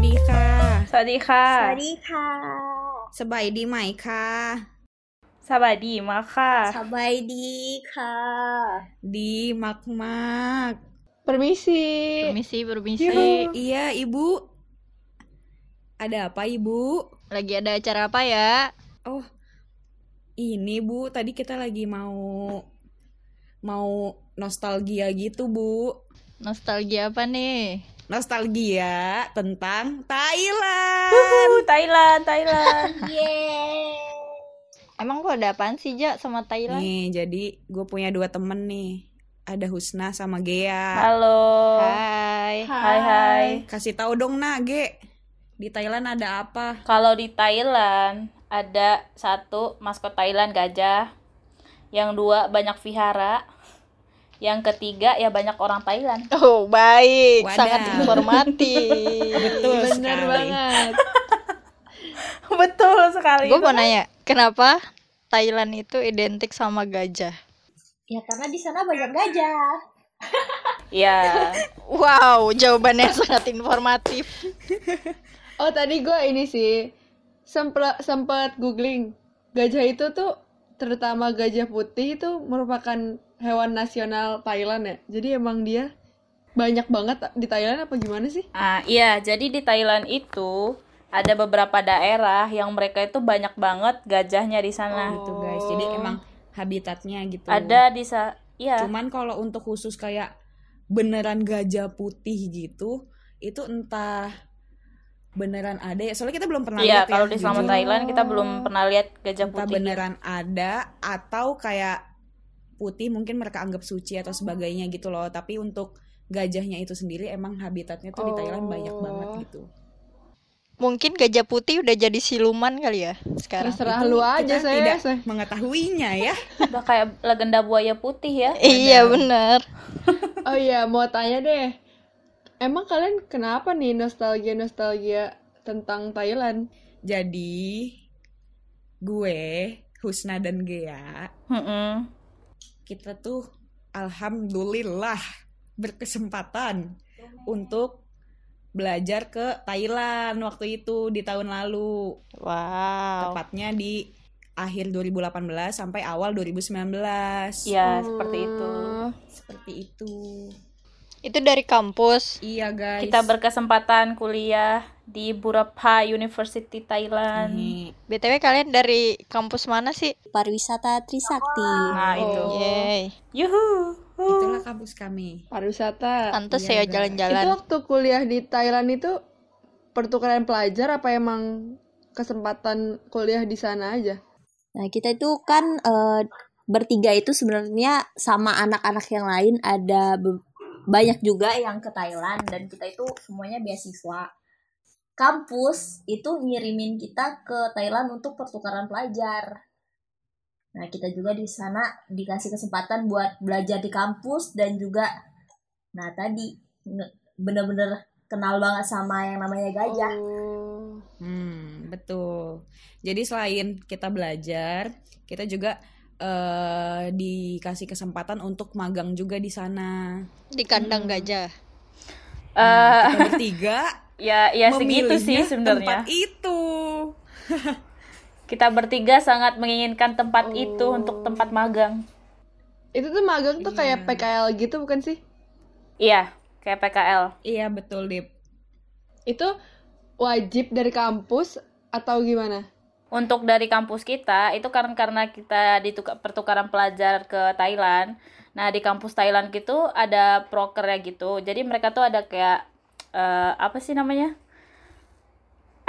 สดีค่ะ สวัสดีค่ะ สวัสดีค่ะ สบายดีไหมค่ะ สบายดีมากค่ะ สบายดีค่ะ ดีมากมาก permisi permisi. Permisi iya ibu. Ada apa ibu? Lagi ada acara apa ya? Oh ini bu. Tadi kita lagi mau mau nostalgia gitu bu. Nostalgia apa nih? Nostalgia tentang Thailand. Uhuh, Thailand, Thailand. Yeay. Emang kok ada apaan sih, Ja, sama Thailand? Nih, jadi gue punya dua temen nih. Ada Husna sama Gea. Halo. Hai. Hai, hai. Kasih tahu dong, Nah, Ge. Di Thailand ada apa? Kalau di Thailand ada satu maskot Thailand gajah. Yang dua banyak vihara. Yang ketiga ya banyak orang Thailand. Oh, baik. Wadaw. Sangat informatif. Betul Bener sekali. banget. Betul sekali. Gue mau nanya, kenapa Thailand itu identik sama gajah? Ya karena di sana banyak gajah. Ya. Wow, jawabannya sangat informatif. Oh tadi gue ini sih sempet sempet googling gajah itu tuh terutama gajah putih itu merupakan hewan nasional Thailand ya. Jadi emang dia banyak banget di Thailand apa gimana sih? Ah, iya, jadi di Thailand itu ada beberapa daerah yang mereka itu banyak banget gajahnya di sana. Gitu, guys. Jadi emang habitatnya gitu. Ada di sa iya. Cuman kalau untuk khusus kayak beneran gajah putih gitu, itu entah beneran ada ya. Soalnya kita belum pernah Iya, lihat ya. kalau di selama. Thailand kita belum pernah lihat gajah entah putih. beneran ada atau kayak putih mungkin mereka anggap suci atau sebagainya gitu loh. Tapi untuk gajahnya itu sendiri emang habitatnya tuh di Thailand banyak Oh. banget gitu. Mungkin gajah putih udah jadi siluman kali ya sekarang. Terserah Itu lu aja kita saya. tidak saya. mengetahuinya ya. Udah kayak legenda buaya putih ya. Iya, bener. Oh iya mau tanya deh. Emang kalian kenapa nih nostalgia nostalgia tentang Thailand? Jadi gue, Husna dan Gea, Mm-mm. Kita tuh alhamdulillah berkesempatan untuk belajar ke Thailand waktu itu di tahun lalu. Wow. Tepatnya di akhir 2018 sampai awal 2019. Iya, seperti itu. Seperti itu. Itu dari kampus. Iya, guys. Kita berkesempatan kuliah di Burapha University Thailand. Nih, BTW kalian dari kampus mana sih? Pariwisata Trisakti. Nah, itu. Oh. Yeay. Yuhu. itulah kampus kami. pariwisata. Pantes Iya, ya jalan-jalan. Itu waktu kuliah di Thailand itu pertukaran pelajar apa emang kesempatan kuliah di sana aja? Nah kita itu kan eh, bertiga itu sebenarnya sama anak-anak yang lain ada be- banyak juga yang ke Thailand dan kita itu semuanya beasiswa. Kampus itu ngirimin kita ke Thailand untuk pertukaran pelajar. Nah kita juga di sana dikasih kesempatan buat belajar di kampus dan juga, nah tadi bener-bener kenal banget sama yang namanya gajah. Oh. Hmm, betul. Jadi selain kita belajar, kita juga eh, dikasih kesempatan untuk magang juga di sana. Di kandang gajah. Eh, Kita bertiga ya ya segitu sih sebenarnya. tempat itu. Kita bertiga sangat menginginkan tempat itu untuk tempat magang. Itu tuh magang tuh kayak PKL gitu bukan sih? Iya, kayak PKL. Iya, betul, Dip. Itu wajib dari kampus atau gimana? Untuk dari kampus kita itu karena karena kita ditukar pertukaran pelajar ke Thailand. Nah, di kampus Thailand gitu ada prokernya gitu. Jadi mereka tuh ada kayak eh, apa sih namanya?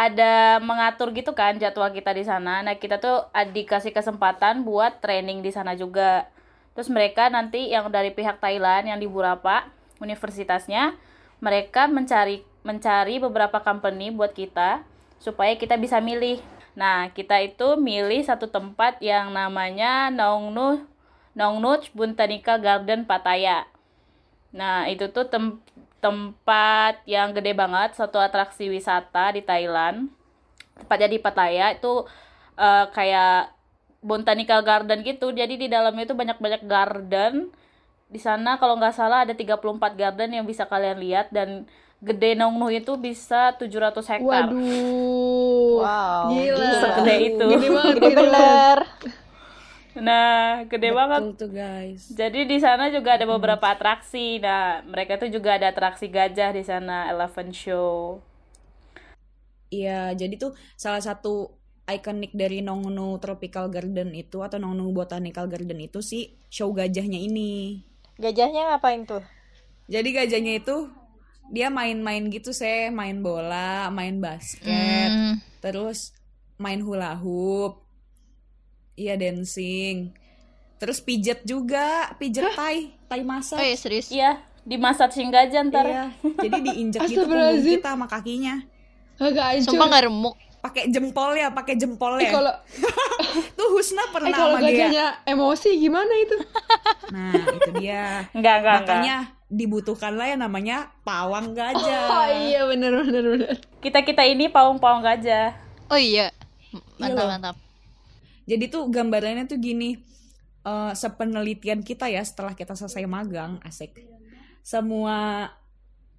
Ada mengatur gitu kan jadwal kita di sana. Nah, kita tuh dikasih kesempatan buat training di sana juga. Terus mereka nanti yang dari pihak Thailand yang di Burapa universitasnya, mereka mencari mencari beberapa company buat kita supaya kita bisa milih. Nah, kita itu milih satu tempat yang namanya Nongnu Nongnuch Buntanika Garden Pattaya. Nah, itu tuh tem- tempat yang gede banget, satu atraksi wisata di Thailand. Tempatnya di Pattaya itu eh, kayak botanical garden gitu. Jadi di dalamnya itu banyak-banyak garden. Di sana kalau nggak salah ada 34 garden yang bisa kalian lihat dan gede Nongnu itu bisa 700 hektar. Waduh. Wow, Gila. gila. Segede itu. Gede banget. Gede gede banget. bener. Nah, gede banget. Betul tuh guys. Jadi di sana juga ada beberapa atraksi. Nah, mereka tuh juga ada atraksi gajah di sana, elephant show. Iya, jadi tuh salah satu ikonik dari Nongnu Tropical Garden itu atau Nongnu Botanical Garden itu sih show gajahnya ini. Gajahnya ngapain tuh? Jadi gajahnya itu dia main-main gitu sih, main bola, main basket, Hmm, terus main hula hoop. Iya dancing. Terus pijet juga, pijet tai, tai Oh masak. iya serius? Iya, di massage gajah ntar. Iya, jadi diinjak gitu punggung kita sama kakinya. Agak hancur. Sumpah nggak remuk. Pakai jempol ya, pakai jempol Eh, ya. kalau Tuh Husna eh, pernah kalau sama emosi gimana itu? Nah, itu dia. Enggak, enggak, enggak. Dibutuhkanlah yang namanya pawang gajah. Oh iya bener bener bener. Kita-kita ini pawang-pawang gajah. Oh iya. Iya Mantap loh. mantap. Jadi tuh gambarannya tuh gini, eh sepenelitian kita ya setelah kita selesai magang, asik. Semua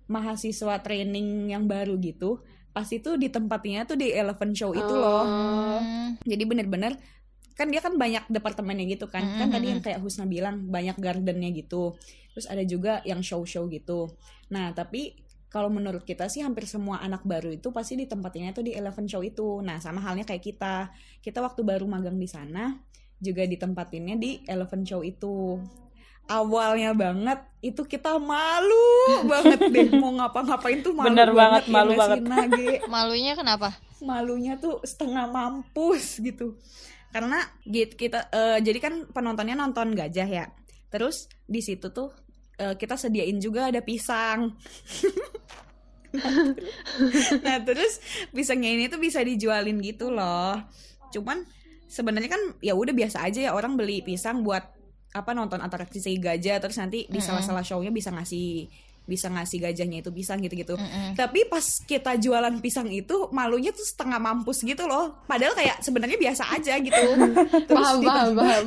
mahasiswa training yang baru gitu, pasti tuh di tempatnya tuh di Elephant Show itu loh. Hmm, Jadi bener-bener kan dia kan banyak departemennya gitu kan. Kan tadi yang kayak Husna bilang banyak gardennya gitu. Terus ada juga yang show-show gitu. Nah, tapi kalau menurut kita sih hampir semua anak baru itu pasti di tempatnya tuh di Eleven Show itu. Nah, sama halnya kayak kita. Kita waktu baru magang di sana juga ditempatinnya di Eleven Show itu. Awalnya banget itu kita malu banget deh mau ngapa-ngapain tuh malu Bener banget, ya malu banget. Nage? Malunya kenapa? malunya tuh setengah mampus gitu karena gitu kita eh, jadi kan penontonnya nonton gajah ya. Terus di situ tuh eh, kita sediain juga ada pisang. Nah terus pisangnya ini tuh bisa dijualin gitu loh. Cuman sebenarnya kan ya udah biasa aja ya orang beli pisang buat apa nonton atraksi si gajah terus nanti di salah-salah show-nya bisa ngasih bisa ngasih gajahnya itu pisang gitu-gitu. Mm-mm. tapi pas kita jualan pisang itu malunya tuh setengah mampus gitu loh. Padahal kayak sebenarnya biasa aja gitu. Terus Paham paham paham.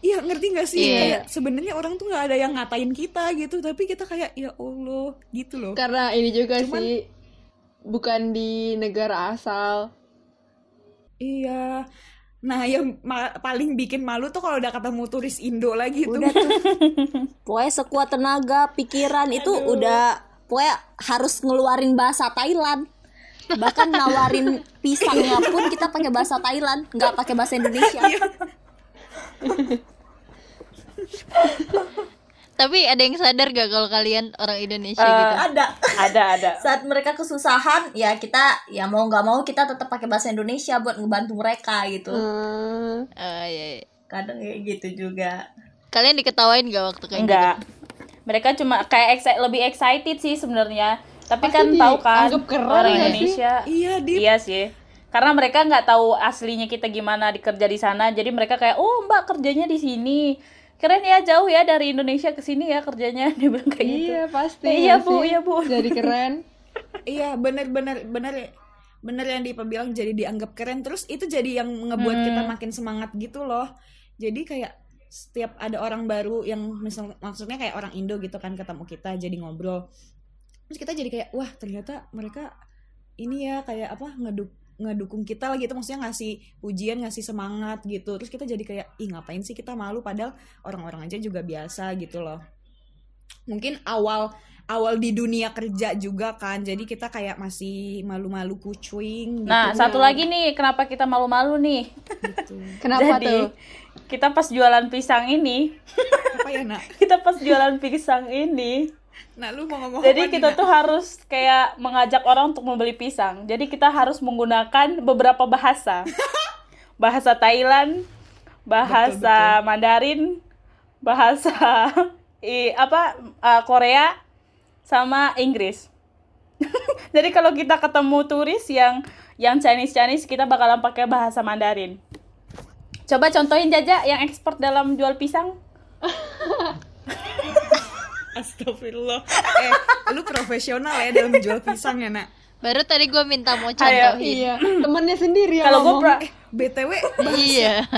iya ngerti gak sih? Kayak sebenarnya orang tuh nggak ada yang ngatain kita gitu. Tapi kita kayak ya allah gitu loh. Karena ini juga Cuman- sih bukan di negara asal. iya nah yang ma- paling bikin malu tuh kalau udah ketemu turis Indo lagi tuh. Udah tuh. Pokoknya sekuat tenaga pikiran itu udah pokoknya harus ngeluarin bahasa Thailand. Bahkan nawarin pisangnya pun kita pakai bahasa Thailand nggak pakai bahasa Indonesia Tapi ada yang sadar gak kalau kalian orang Indonesia Eh, gitu? ada Ada, ada. saat mereka kesusahan ya kita ya mau nggak mau kita tetap pakai bahasa Indonesia buat ngebantu mereka gitu Hmm, Oh, iya, iya. kadang kayak gitu juga Kalian diketawain gak waktu kayak Enggak. Mereka cuma kayak lebih excited sih sebenarnya. Tapi Pasti kan tahu kan orang sih? Indonesia. iya di Iya sih. Karena mereka nggak tahu aslinya kita gimana dikerja di sana. Jadi mereka kayak, "Oh, Mbak kerjanya di sini." Keren ya jauh ya dari Indonesia ke sini ya kerjanya. Dia bilang kayak gitu. Iya pasti. Eh, iya, nggak Bu, iya, Bu. Jadi keren. Iya bener-bener bener bener yang Dipa bilang jadi dianggap keren terus itu jadi yang ngebuat Hmm. kita makin semangat gitu loh jadi kayak setiap ada orang baru yang misal maksudnya kayak orang Indo gitu kan ketemu kita jadi ngobrol terus kita jadi kayak wah ternyata mereka ini ya kayak apa ngeduk ngedukung kita lah gitu maksudnya ngasih ujian ngasih semangat gitu terus kita jadi kayak ih ngapain sih kita malu padahal orang-orang aja juga biasa gitu loh mungkin awal awal di dunia kerja juga kan jadi kita kayak masih malu-malu kucing gitu. Nah, satu lagi nih, kenapa kita malu-malu nih? gitu. Kenapa Jadi, tuh? kita pas jualan pisang ini, apa ya nak kita pas jualan pisang ini, nak lu mau ngomong Jadi nih, kita Nak? tuh harus kayak mengajak orang untuk membeli pisang. Jadi kita harus menggunakan beberapa bahasa. Bahasa Thailand, bahasa Mandarin, bahasa i, apa uh, Korea sama Inggris. Jadi kalau kita ketemu turis yang yang Chinese Chinese kita bakalan pakai bahasa Mandarin. Coba contohin Jaja yang ekspor dalam jual pisang. Astagfirullah eh lu profesional ya dalam jual pisang ya nak Baru tadi gue minta mau Ayo, contohin. Iya, temennya sendiri yang Kalau gue pra- btw Iya.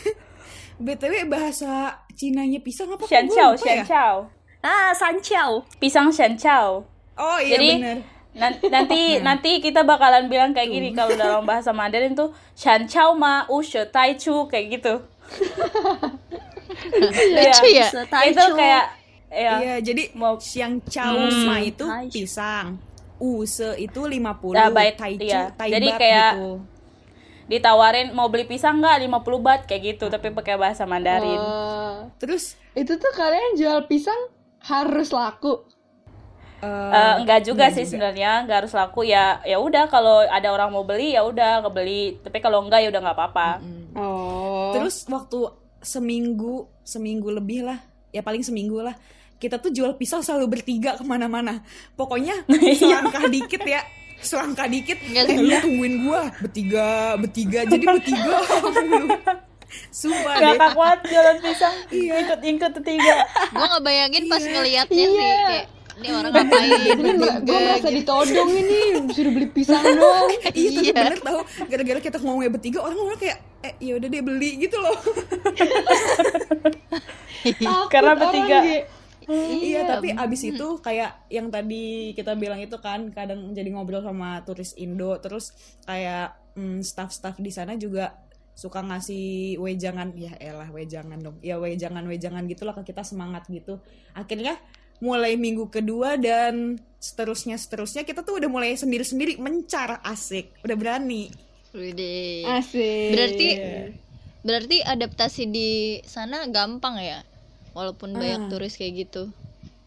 btw bahasa Cinanya pisang apa kok Shan gua Chow, lupa Shan ya? Ah sanciao Pisang Shan Chow. Oh iya Jadi, bener. Nan- nanti nanti kita bakalan bilang kayak gini kalau dalam bahasa Mandarin tuh shan chao ma u she tai chu kayak gitu. Lucu ya? Setai Itu kayak ya. Iya, jadi Mau- siang chow Hmm. ma itu pisang. Use itu 50, Nah, baik, taichu, iya. taibat Jadi kayak- gitu. Ditawarin mau beli pisang nggak 50 bat kayak gitu tapi pakai bahasa Mandarin. Oh. Terus itu tuh kalian jual pisang harus laku. eh, Eh, enggak juga enggak sih juga. sebenarnya nggak harus laku ya ya udah kalau ada orang mau beli ya udah kebeli tapi kalau enggak ya udah nggak apa-apa Oh. Terus waktu seminggu, seminggu lebih lah, ya paling seminggu lah, kita tuh jual pisang selalu bertiga ke mana-mana. Pokoknya selangkah dikit ya, selangkah dikit, Nggak eh lu tungguin gua bertiga, bertiga, jadi bertiga. Sumpah deh. Gak kuat jualan pisang Iya. ikut-ikut ketiga Gue ngebayangin pas ngeliatnya Iya. sih kayak ini orang ngapain ini gue merasa gitu. ditodong ini disuruh beli pisang doang. Iya tapi Iya. bener tau Gara-gara kita ngomongnya bertiga Orang-orang kayak Eh yaudah deh beli gitu loh Karena orang, bertiga. Ge. Iya tapi abis itu kayak Yang tadi kita bilang itu kan Kadang jadi ngobrol sama turis Indo Terus kayak mm, Staff-staff di sana juga Suka ngasih wejangan Ya elah wejangan dong Ya wejangan-wejangan gitulah ke kita semangat gitu Akhirnya mulai minggu kedua dan seterusnya seterusnya kita tuh udah mulai sendiri-sendiri mencar asik udah berani. Asik. Berarti berarti adaptasi di sana gampang ya? Walaupun banyak Ah. turis kayak gitu.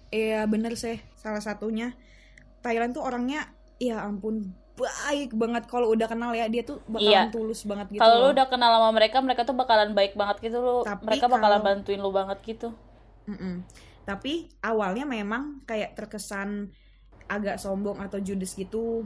Iya bener sih salah satunya Thailand tuh orangnya ya ampun baik banget kalau udah kenal ya dia tuh Iya. bakalan tulus banget gitu. kalau lu udah kenal sama mereka mereka tuh bakalan baik banget gitu lu Tapi mereka bakalan kalau- bantuin lu banget gitu Mm-mm. Tapi awalnya memang kayak terkesan agak sombong atau judes gitu.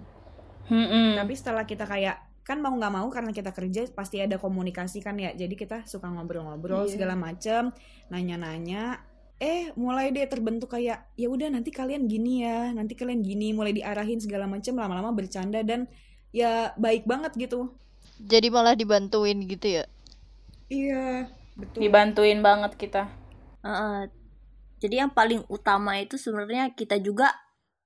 Hmm. Tapi setelah kita kayak kan mau nggak mau karena kita kerja pasti ada komunikasi kan ya. Jadi kita suka ngobrol-ngobrol Iya. segala macem, nanya-nanya. Eh mulai deh terbentuk kayak ya udah nanti kalian gini ya, nanti kalian gini, mulai diarahin segala macem lama-lama bercanda dan ya baik banget gitu. Jadi malah dibantuin gitu ya? Iya, betul. dibantuin banget kita Heeh. jadi yang paling utama itu sebenarnya kita juga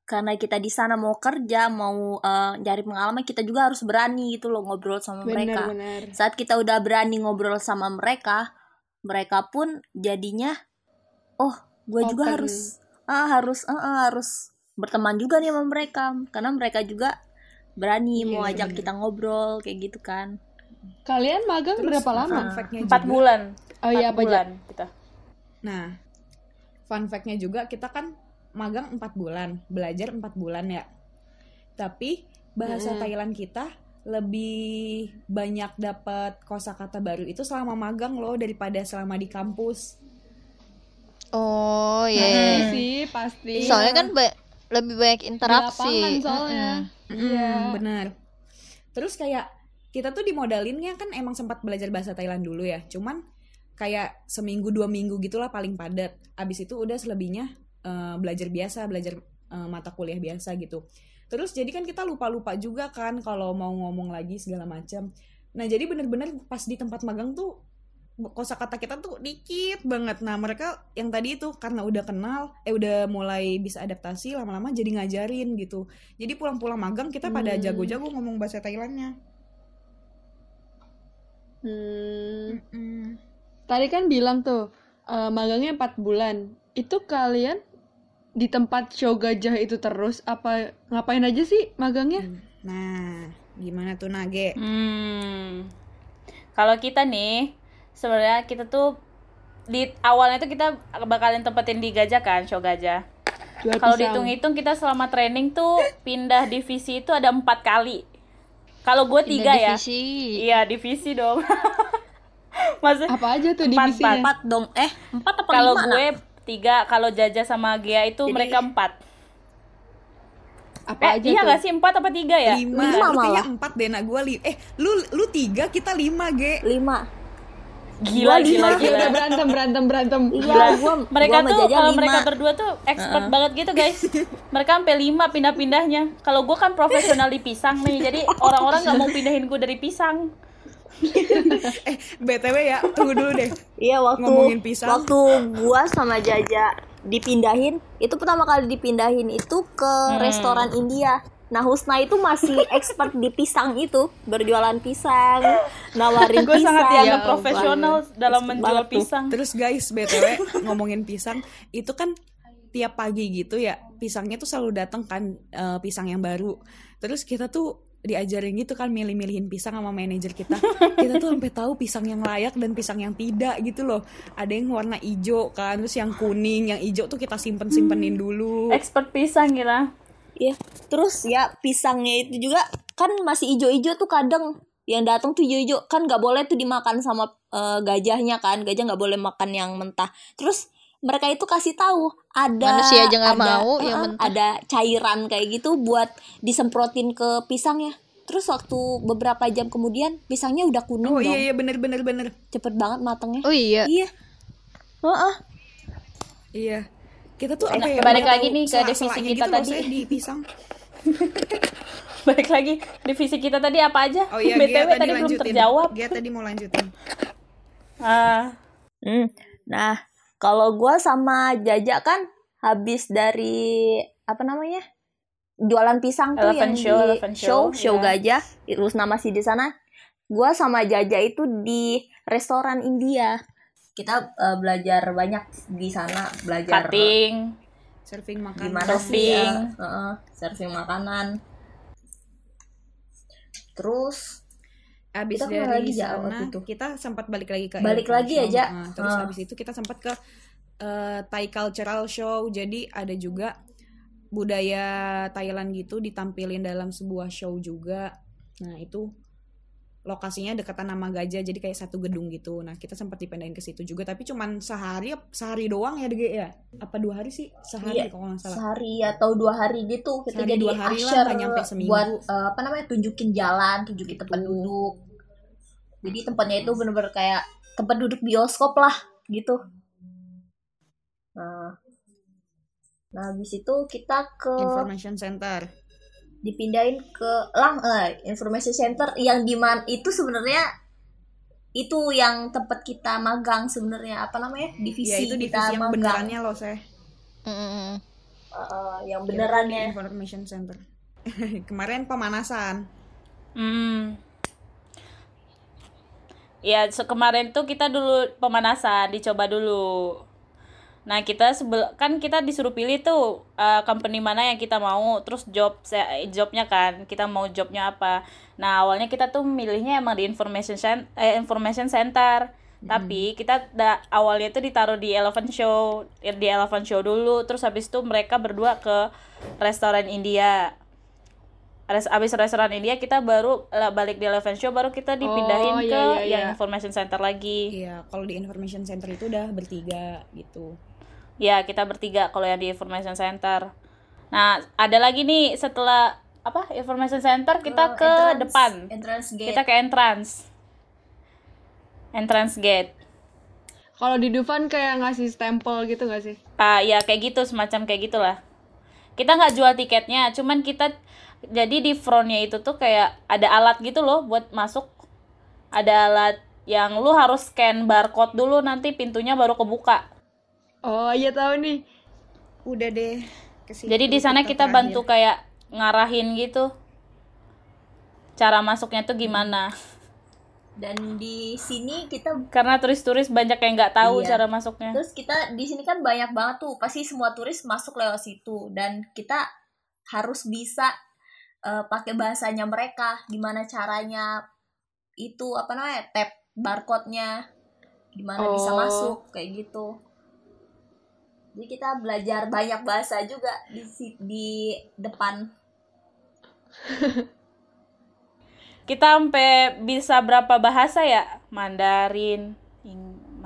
karena kita di sana mau kerja mau eh, nyari pengalaman kita juga harus berani gitu loh ngobrol sama mereka. Benar-benar. saat kita udah berani ngobrol sama mereka mereka pun jadinya oh gue juga harus ah harus ah, ah, harus berteman juga nih sama mereka. Karena mereka juga berani Iya, mau ajak bener. kita ngobrol kayak gitu kan. Kalian magang Terus, berapa lama? Empat juga- bulan. Oh iya bulan kita. Nah, fun fact-nya juga kita kan magang 4 bulan, belajar 4 bulan ya. Tapi bahasa Mm. Thailand kita lebih banyak dapat kosakata baru itu selama magang loh daripada selama di kampus. Oh Iya iya. sih pasti. Soalnya kan ba- lebih banyak Di interaksi. soalnya. Iya. Mm, benar. Terus kayak kita tuh dimodalinnya kan emang sempat belajar bahasa Thailand dulu ya. Cuman kayak seminggu dua minggu gitulah paling padat. Abis itu udah selebihnya eh, belajar biasa, belajar eh, mata kuliah biasa gitu. Terus jadi kan kita lupa-lupa juga kan kalau mau ngomong lagi segala macam. Nah jadi bener-bener pas di tempat magang tuh kosakata kita tuh dikit banget. Nah mereka yang tadi itu karena udah kenal, eh udah mulai bisa adaptasi lama-lama jadi ngajarin gitu. Jadi pulang-pulang magang kita pada Hmm. jago-jago ngomong bahasa Thailandnya. Hmm. Tadi kan bilang tuh eh, magangnya 4 bulan. Itu kalian di tempat show gajah itu terus apa ngapain aja sih magangnya? Nah, gimana tuh Nage? Hmm. Kalau kita nih, sebenarnya kita tuh di awalnya tuh kita bakalan tempetin di gajah kan, show gajah. Kalau dihitung-hitung kita selama training tuh pindah divisi itu ada empat kali. Kalau gue tiga ya. divisi. Iya divisi dong. Maksud apa aja tuh Empat, divisinya? empat dong eh empat apa kalau gue? Tiga, kalau Jaja sama Gia itu Jadi- mereka empat. Apa Eh, aja iya tuh? gak sih empat apa tiga ya? Lima, Lima kayaknya malah. empat deh, nah gue li eh lu lu tiga kita lima ge. lima Gila, Gua gila, lima. Ya gila. udah berantem berantem berantem. iya gua mereka gua tuh kalau lima. mereka berdua tuh expert banget gitu guys mereka sampai lima pindah-pindahnya kalau gue kan profesional di pisang nih jadi orang-orang nggak mau pindahin gue dari pisang Eh, BTW ya, tunggu dulu deh. Iya waktu Ngomongin pisang. waktu gua sama Jaja dipindahin itu pertama kali dipindahin itu ke restoran India nah Husna itu masih expert di pisang itu berjualan pisang nawarin gue pisang sangat dianggap Ya profesional dalam Expert menjual tuh. pisang Terus guys, BTW ngomongin pisang, itu kan tiap pagi gitu ya, pisangnya tuh selalu datang kan eh, pisang yang baru. Terus kita tuh diajarin gitu kan milih-milihin pisang sama manajer kita. Kita tuh sampai tahu pisang yang layak dan pisang yang tidak gitu loh. Ada yang warna hijau kan, terus yang kuning, yang hijau tuh kita simpen-simpenin dulu. expert pisang kita Iya. Terus ya pisangnya itu juga kan masih ijo-ijo tuh kadang yang datang tuh ijo-ijo kan nggak boleh tuh dimakan sama eh, gajahnya kan gajah nggak boleh makan yang mentah terus mereka itu kasih tahu ada Manusia aja nggak mau yang eh, mentah. ada cairan kayak gitu buat disemprotin ke pisangnya terus waktu beberapa jam kemudian pisangnya udah kuning Oh dong iya iya bener bener bener. cepet banget matangnya Oh iya. iya Heeh. Iya. Kita tuh Nah, apa ya? balik lagi nih ke divisi gitu kita loh, tadi. di pisang. balik lagi divisi kita tadi apa aja Oh iya, btw Gia tadi, belum terjawab Gia tadi mau lanjutin. Ah, Hmm. Nah, kalau gua sama Jaja kan habis dari apa namanya? jualan pisang tuh Elephant yang show, di elephant show, show, show iya. gajah. Rusna masih di sana. Gua sama Jaja itu di restoran India. Kita eh, belajar banyak di sana, belajar cutting Serving makanan. gimana sih Serving. ya, heeh, serving makanan. Terus Abis Kita dari lagi, sana waktu itu? kita sempat balik lagi ke Balik Elephant lagi ya, Show. Ja? Nah, terus Ah. abis itu kita sempat ke eh, Thai Cultural Show. Jadi ada juga budaya Thailand gitu ditampilin dalam sebuah show juga. Nah itu lokasinya dekatan nama gajah jadi kayak satu gedung gitu. Nah kita sempat dipindahin ke situ juga tapi cuman sehari sehari doang ya DG ya? Apa dua hari sih? Sehari Iya, kalau nggak salah. sehari atau dua hari gitu kita Sehari, jadi dua hari lah, nggak nyampe seminggu. buat eh, apa namanya tunjukin jalan tunjukin tempat Gitu. duduk jadi tempatnya itu bener-bener kayak tempat duduk bioskop lah gitu nah nah habis itu kita ke Information Center. dipindahin ke lang eh, information center yang di mana itu sebenarnya itu yang tempat kita magang sebenarnya apa namanya divisi Ya itu divisi kita yang magang benerannya loh saya. Mm-mm. Eh, yang Di benerannya Information Center. Kemarin pemanasan. hmm ya kemarin tuh kita dulu pemanasan dicoba dulu. Nah kita sebel kan kita disuruh pilih tuh uh, company mana yang kita mau terus job jobnya kan kita mau jobnya apa. Nah awalnya kita tuh milihnya emang di information cen- eh, information center. Tapi kita da- awalnya itu ditaruh di elephant show di elephant show dulu terus habis itu mereka berdua ke restoran India abis restoran India kita baru balik di elephant show baru kita dipindahin Oh, ke iya, iya, yang iya. information center lagi. Iya, kalau di Information Center itu udah bertiga gitu. ya kita bertiga kalau yang di information center. Nah ada lagi nih setelah apa information center kita ke entrance- depan. entrance gate. Kita ke entrance. Entrance gate. Kalau di Dufan kayak ngasih stempel gitu gak sih? ah ya kayak gitu semacam kayak gitulah. Kita nggak jual tiketnya cuman kita jadi di frontnya itu tuh kayak ada alat gitu loh buat masuk ada alat yang lu harus scan barcode dulu nanti pintunya baru kebuka Oh iya tahu nih. Udah deh. ke situ jadi di sana kita terakhir. bantu kayak ngarahin gitu cara masuknya tuh gimana dan di sini kita karena turis-turis banyak yang nggak tahu Iya. cara masuknya terus kita di sini kan banyak banget tuh pasti semua turis masuk lewat situ dan kita harus bisa eh, pakai bahasanya mereka gimana caranya itu apa namanya tap barcode-nya gimana bisa Oh. masuk kayak gitu. Jadi kita belajar banyak bahasa juga di di depan. Kita sampai bisa berapa bahasa ya? Mandarin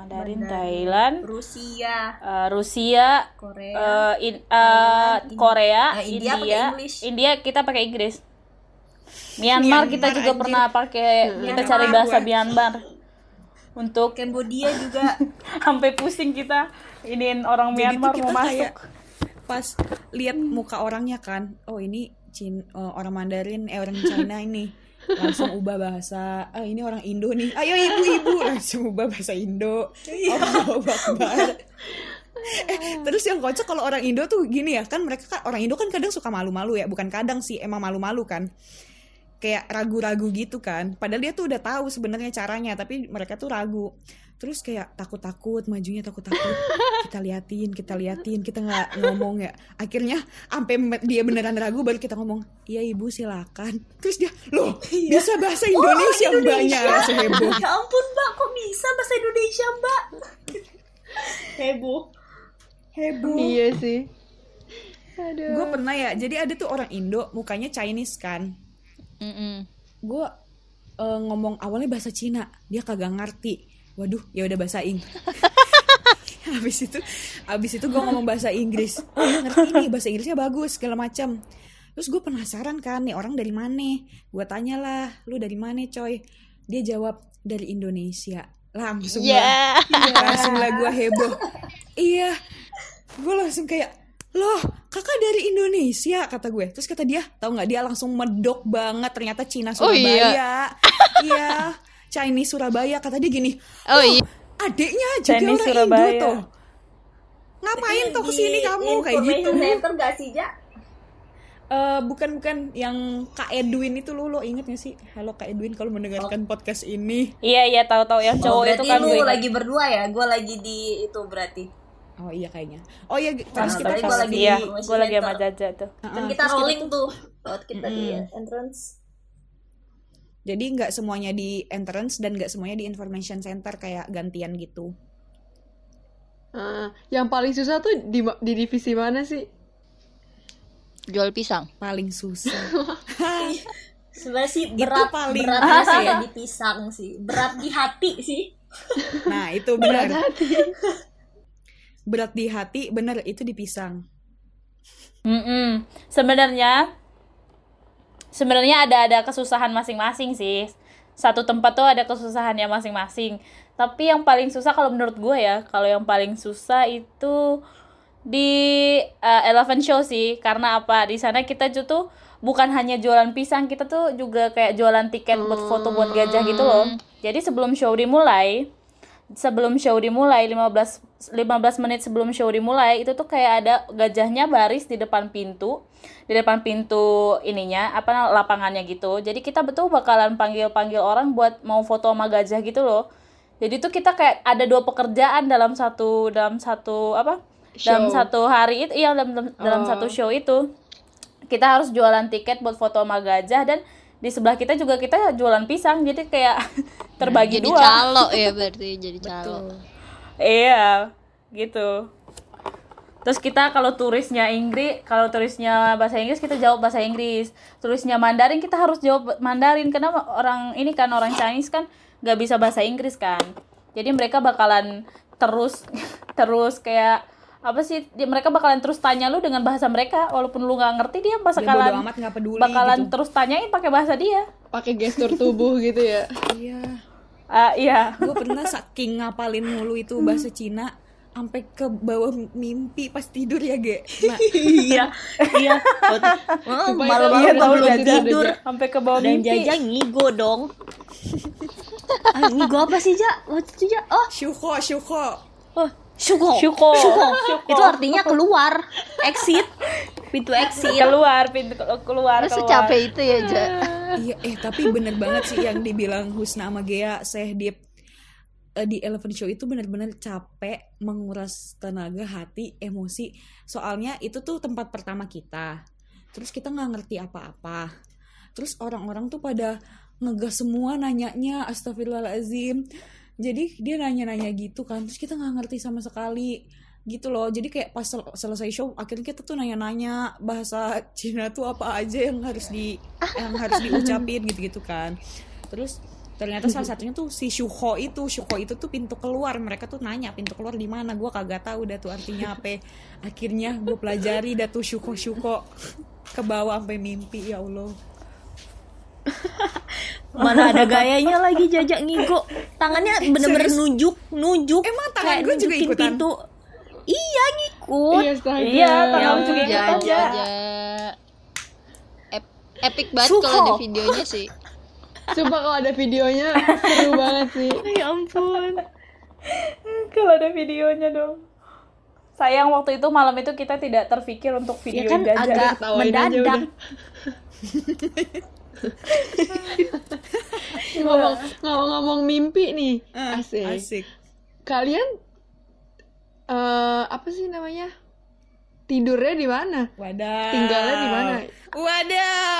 Mandarin, Mandarin, Thailand Rusia eh, Rusia Korea eh, in- eh, Thailand, Korea eh, India India. India kita pakai Inggris Myanmar, kita Myanmar, juga anjir. pernah pakai kita Myanmar cari bahasa gue. Myanmar untuk Cambodia juga sampai pusing kita iniin orang Jadi Myanmar kita mau masuk pas lihat muka orangnya kan, oh ini Cin eh, orang Mandarin, eh orang China ini langsung ubah bahasa. Ah ini orang Indo nih. Ayo ibu-ibu langsung ubah bahasa Indo. Allahu Akbar. eh, terus yang kocak kalau orang Indo tuh gini ya kan mereka kan orang Indo kan kadang suka malu-malu ya bukan kadang sih emang malu-malu kan kayak ragu-ragu gitu kan padahal dia tuh udah tahu sebenarnya caranya tapi mereka tuh ragu terus kayak takut-takut majunya takut-takut. Kita liatin kita liatin kita nggak ngomong ya. Akhirnya sampai dia beneran ragu baru kita ngomong iya ibu silakan. Terus dia loh bisa bahasa Indonesia mbaknya langsung heboh ya ampun mbak kok bisa bahasa Indonesia mbak? Heboh. Heboh. Iya sih. Aduh. gue pernah ya jadi ada tuh orang Indo mukanya Chinese kan. Mm-mm. gue eh, ngomong awalnya bahasa Cina dia kagak ngerti waduh ya udah bahasa Inggris habis itu habis itu gue ngomong bahasa Inggris. Oh dia ngerti. Nih bahasa Inggrisnya bagus segala macam terus gue penasaran kan nih orang dari mana? Gue tanyalah lu dari mana coy? Dia jawab dari Indonesia. Langsung lah. Ya. langsung lah gue heboh. Iya. Gue langsung kayak loh kakak dari Indonesia? kata gue. Terus kata dia tahu nggak? Dia langsung medok banget ternyata Cina Oh, Surabaya. Iya. iya Chinese Surabaya kata dia gini Oh iya. adiknya juga Chinese orang Surabaya. Indo tuh ngapain tuh ke sini kamu kayak gitu center gak sih Ja? Eh, bukan bukan yang Kak Edwin itu lu lo inget gak sih halo Kak Edwin kalau mendengarkan podcast ini Iya iya tahu-tahu yang Oh, cowok itu berarti kan lu gue ingat. lagi berdua ya gue lagi di itu berarti oh iya kayaknya oh iya terus Nah, kita berarti pas gua lagi Iya, di gue lagi sama. Jaja tuh. kan Heeh, kita terus rolling tuh- kita di entrance Jadi nggak semuanya di entrance dan nggak semuanya di information center kayak gantian gitu. Ah, yang paling susah tuh di, di divisi mana sih? Jual pisang. Paling susah. sebenarnya sih Itu berat paling- beratnya sih ya di pisang sih berat di hati sih Nah itu benar. Berat di hati bener itu di pisang. Mm-mm. Sebenarnya sebenarnya ada ada kesusahan masing-masing sih. Satu tempat tuh ada kesusahannya masing-masing. Tapi yang paling susah kalau menurut gue ya, kalau yang paling susah itu di uh, Elephant Show sih. Karena apa? Di sana kita tuh bukan hanya jualan pisang, kita tuh juga kayak jualan tiket buat foto buat gajah gitu loh. Jadi sebelum show dimulai, sebelum show dimulai 15 15 menit sebelum show dimulai itu tuh kayak ada gajahnya baris di depan pintu di depan pintu ininya apa lapangannya gitu jadi kita betul bakalan panggil panggil orang buat mau foto sama gajah gitu loh jadi tuh kita kayak ada dua pekerjaan dalam satu dalam satu apa dalam Show. satu hari itu iya dalam dalam, dalam Oh. satu show itu kita harus jualan tiket buat foto sama gajah dan di sebelah kita juga kita jualan pisang jadi kayak terbagi jadi dua calo ya berarti jadi calo. Iya, gitu. Terus kita kalau turisnya Inggris, kalau turisnya bahasa Inggris kita jawab bahasa Inggris. Turisnya Mandarin kita harus jawab Mandarin karena orang ini kan orang Chinese kan nggak bisa bahasa Inggris kan. Jadi mereka bakalan terus terus kayak apa sih? Dia, mereka bakalan terus tanya lu dengan bahasa mereka walaupun lu nggak ngerti dia bakalan amat nggak peduli bakalan gitu. terus tanyain pakai bahasa dia. Pakai gestur tubuh gitu ya. Iya. Ah iya. Gue pernah saking ngapalin mulu itu bahasa Cina sampai ke bawah mimpi pas tidur ya, Ge. Iya iya Supaya malam iya, tahu belum Jaja. tidur Sampai ke bawah dan mimpi. jaja ngigo dong ah, ngigo apa sih ja waktu itu ja oh syuko, syuko. oh syuko Syuko. Syuko. Syuko. itu artinya keluar exit pintu exit keluar pintu keluar Masa capek itu ya, Ja? Iya, eh tapi bener banget sih yang dibilang Husna sama Gea, Sehdip eh, di Elephant Show itu bener-bener capek, menguras tenaga, hati, emosi. Soalnya itu tuh tempat pertama kita. Terus kita nggak ngerti apa-apa. Terus orang-orang tuh pada ngegas semua nanyanya, astagfirullahalazim. Jadi dia nanya-nanya gitu kan, terus kita nggak ngerti sama sekali gitu loh jadi kayak pas sel- selesai show akhirnya kita tuh nanya-nanya bahasa Cina tuh apa aja yang harus di yang harus diucapin gitu-gitu kan terus ternyata salah satunya tuh si Syuho itu Syuho itu tuh pintu keluar mereka tuh nanya pintu keluar di mana gua kagak tahu dah tuh artinya apa akhirnya gue pelajari dah tuh Syuho Syuho ke bawah sampai mimpi ya Allah mana ada gayanya lagi jajak ngigo tangannya bener-bener Serius? nunjuk nunjuk Emang tangan kayak gue juga ikutan? pintu iya ngikut Iya. Iya, tangan Ya juga ampun, ikutan, Ja, Ja. Ja. Ep- epic banget kalau ada videonya sih. Sumpah kalau ada videonya seru banget sih. ya ampun Kalau ada videonya dong. sayang waktu itu malam itu kita tidak terpikir untuk Ya video kan gajah agak mendadak. ngomong ngomong mimpi nih Eh, asik. asik kalian eh apa sih namanya tidurnya di mana wadaw tinggalnya di mana wadaw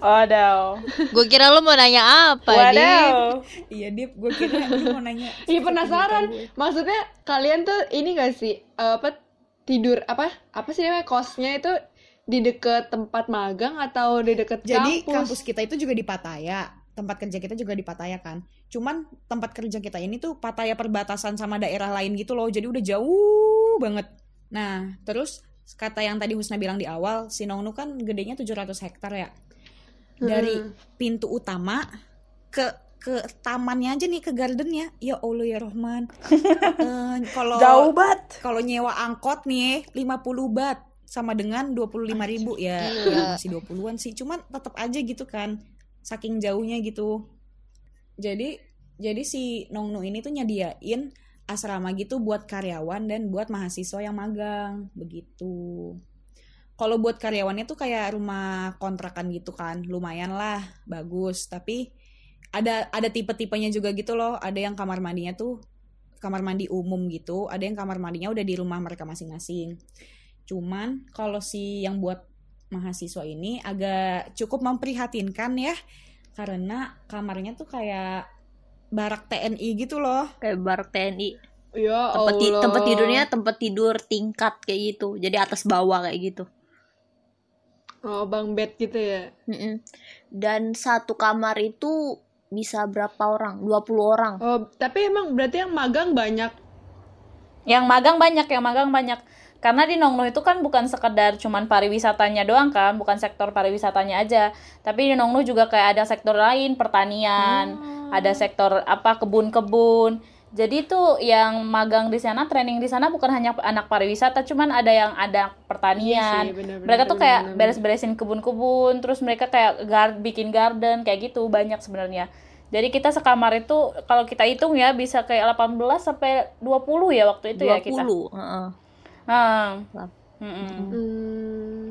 Wadaw. Gue kira lu mau nanya apa? Wadaw. iya dip gue kira lu mau nanya Iya penasaran. Maksudnya kalian tuh ini gak sih eh, apa tidur apa apa sih namanya kosnya itu di deket tempat magang atau di deket Jadi kampus? kampus kita itu juga di Pattaya. Tempat kerja kita juga di Pattaya kan. Cuman tempat kerja kita ini tuh Pattaya perbatasan sama daerah lain gitu loh. Jadi udah jauh banget. Nah, terus kata yang tadi Husna bilang di awal, Sinongnu kan gedenya 700 hektar ya. Dari Hmm. pintu utama ke ke tamannya aja nih ke gardennya. Ya Allah ya Rohman. Eh, kalau Jauh banget. kalau nyewa angkot nih 50 bat sama dengan 25.000 ribu ya, ya masih 20-an sih cuman tetap aja gitu kan saking jauhnya gitu jadi jadi si Nongnu ini tuh nyediain asrama gitu buat karyawan dan buat mahasiswa yang magang begitu. Kalau buat karyawannya tuh kayak rumah kontrakan gitu kan lumayan lah bagus. Tapi ada ada tipe-tipenya juga gitu loh. Ada yang kamar mandinya tuh kamar mandi umum gitu ada yang kamar mandinya udah di rumah mereka masing-masing. Cuman kalau si yang buat mahasiswa ini agak cukup memprihatinkan ya karena kamarnya tuh kayak barak TNI gitu loh Kayak barak TNI. Ya Tempat, ti- tempat tidurnya tempat tidur tingkat kayak gitu. Jadi atas bawah kayak gitu. Oh, bang bed gitu ya. Mm-mm. Dan satu kamar itu bisa berapa orang? 20 orang. Oh, tapi emang berarti yang magang banyak. Yang magang banyak, yang magang banyak. Karena di Nongno itu kan bukan sekedar cuman pariwisatanya doang kan, bukan sektor pariwisatanya aja. Tapi di Nongno juga kayak ada sektor lain, pertanian, ada sektor apa kebun-kebun. Jadi tuh yang magang di sana, training di sana bukan hanya anak pariwisata, cuman ada yang ada pertanian. Iya sih, bener-bener, mereka tuh kayak beres-beresin kebun-kebun, terus mereka kayak gar- bikin garden kayak gitu banyak sebenarnya. Jadi kita sekamar itu kalau kita hitung ya bisa kayak 18 sampai 20 ya waktu itu 20. ya kita. heeh. Nah, Lap- mm-mm. Hmm.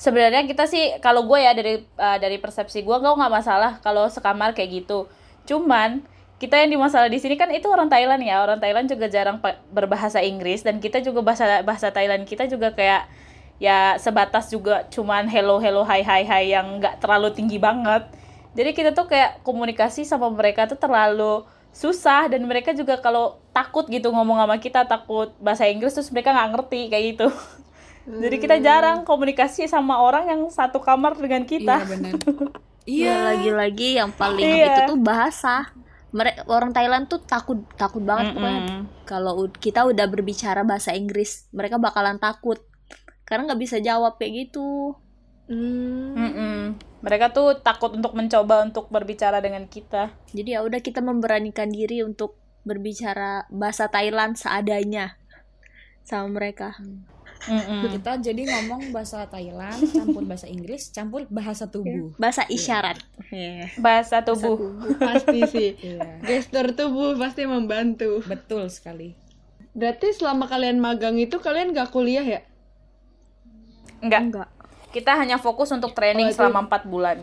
Sebenarnya kita sih kalau gue ya dari uh, dari persepsi gue gue nggak masalah kalau sekamar kayak gitu. Cuman kita yang dimasalah di sini kan itu orang Thailand ya. Orang Thailand juga jarang pa- berbahasa Inggris dan kita juga bahasa bahasa Thailand kita juga kayak ya sebatas juga cuman hello hello hai hai hai yang nggak terlalu tinggi banget. Jadi kita tuh kayak komunikasi sama mereka tuh terlalu susah dan mereka juga kalau takut gitu ngomong sama kita takut bahasa Inggris terus mereka nggak ngerti kayak gitu. Jadi kita jarang komunikasi sama orang yang satu kamar dengan iya kita. benar Ya, iya lagi-lagi yang paling Iya. itu tuh bahasa. Mereka orang Thailand tuh takut takut banget pokoknya Mm-mm. kalau u- kita udah berbicara bahasa Inggris, mereka bakalan takut. Karena nggak bisa jawab kayak gitu. Hmm. Mm-mm. Mereka tuh takut untuk mencoba untuk berbicara dengan kita. Jadi ya udah kita memberanikan diri untuk berbicara bahasa Thailand seadanya sama mereka. Mm-mm. kita jadi ngomong bahasa Thailand campur bahasa Inggris campur bahasa tubuh Bahasa isyarat. Iya. Bahasa tubuh. Pasti sih. iya Gestur tubuh pasti membantu. betul sekali Berarti selama kalian magang itu kalian gak kuliah ya? Enggak. Enggak. Kita hanya fokus untuk training Oh, itu- selama 4 bulan.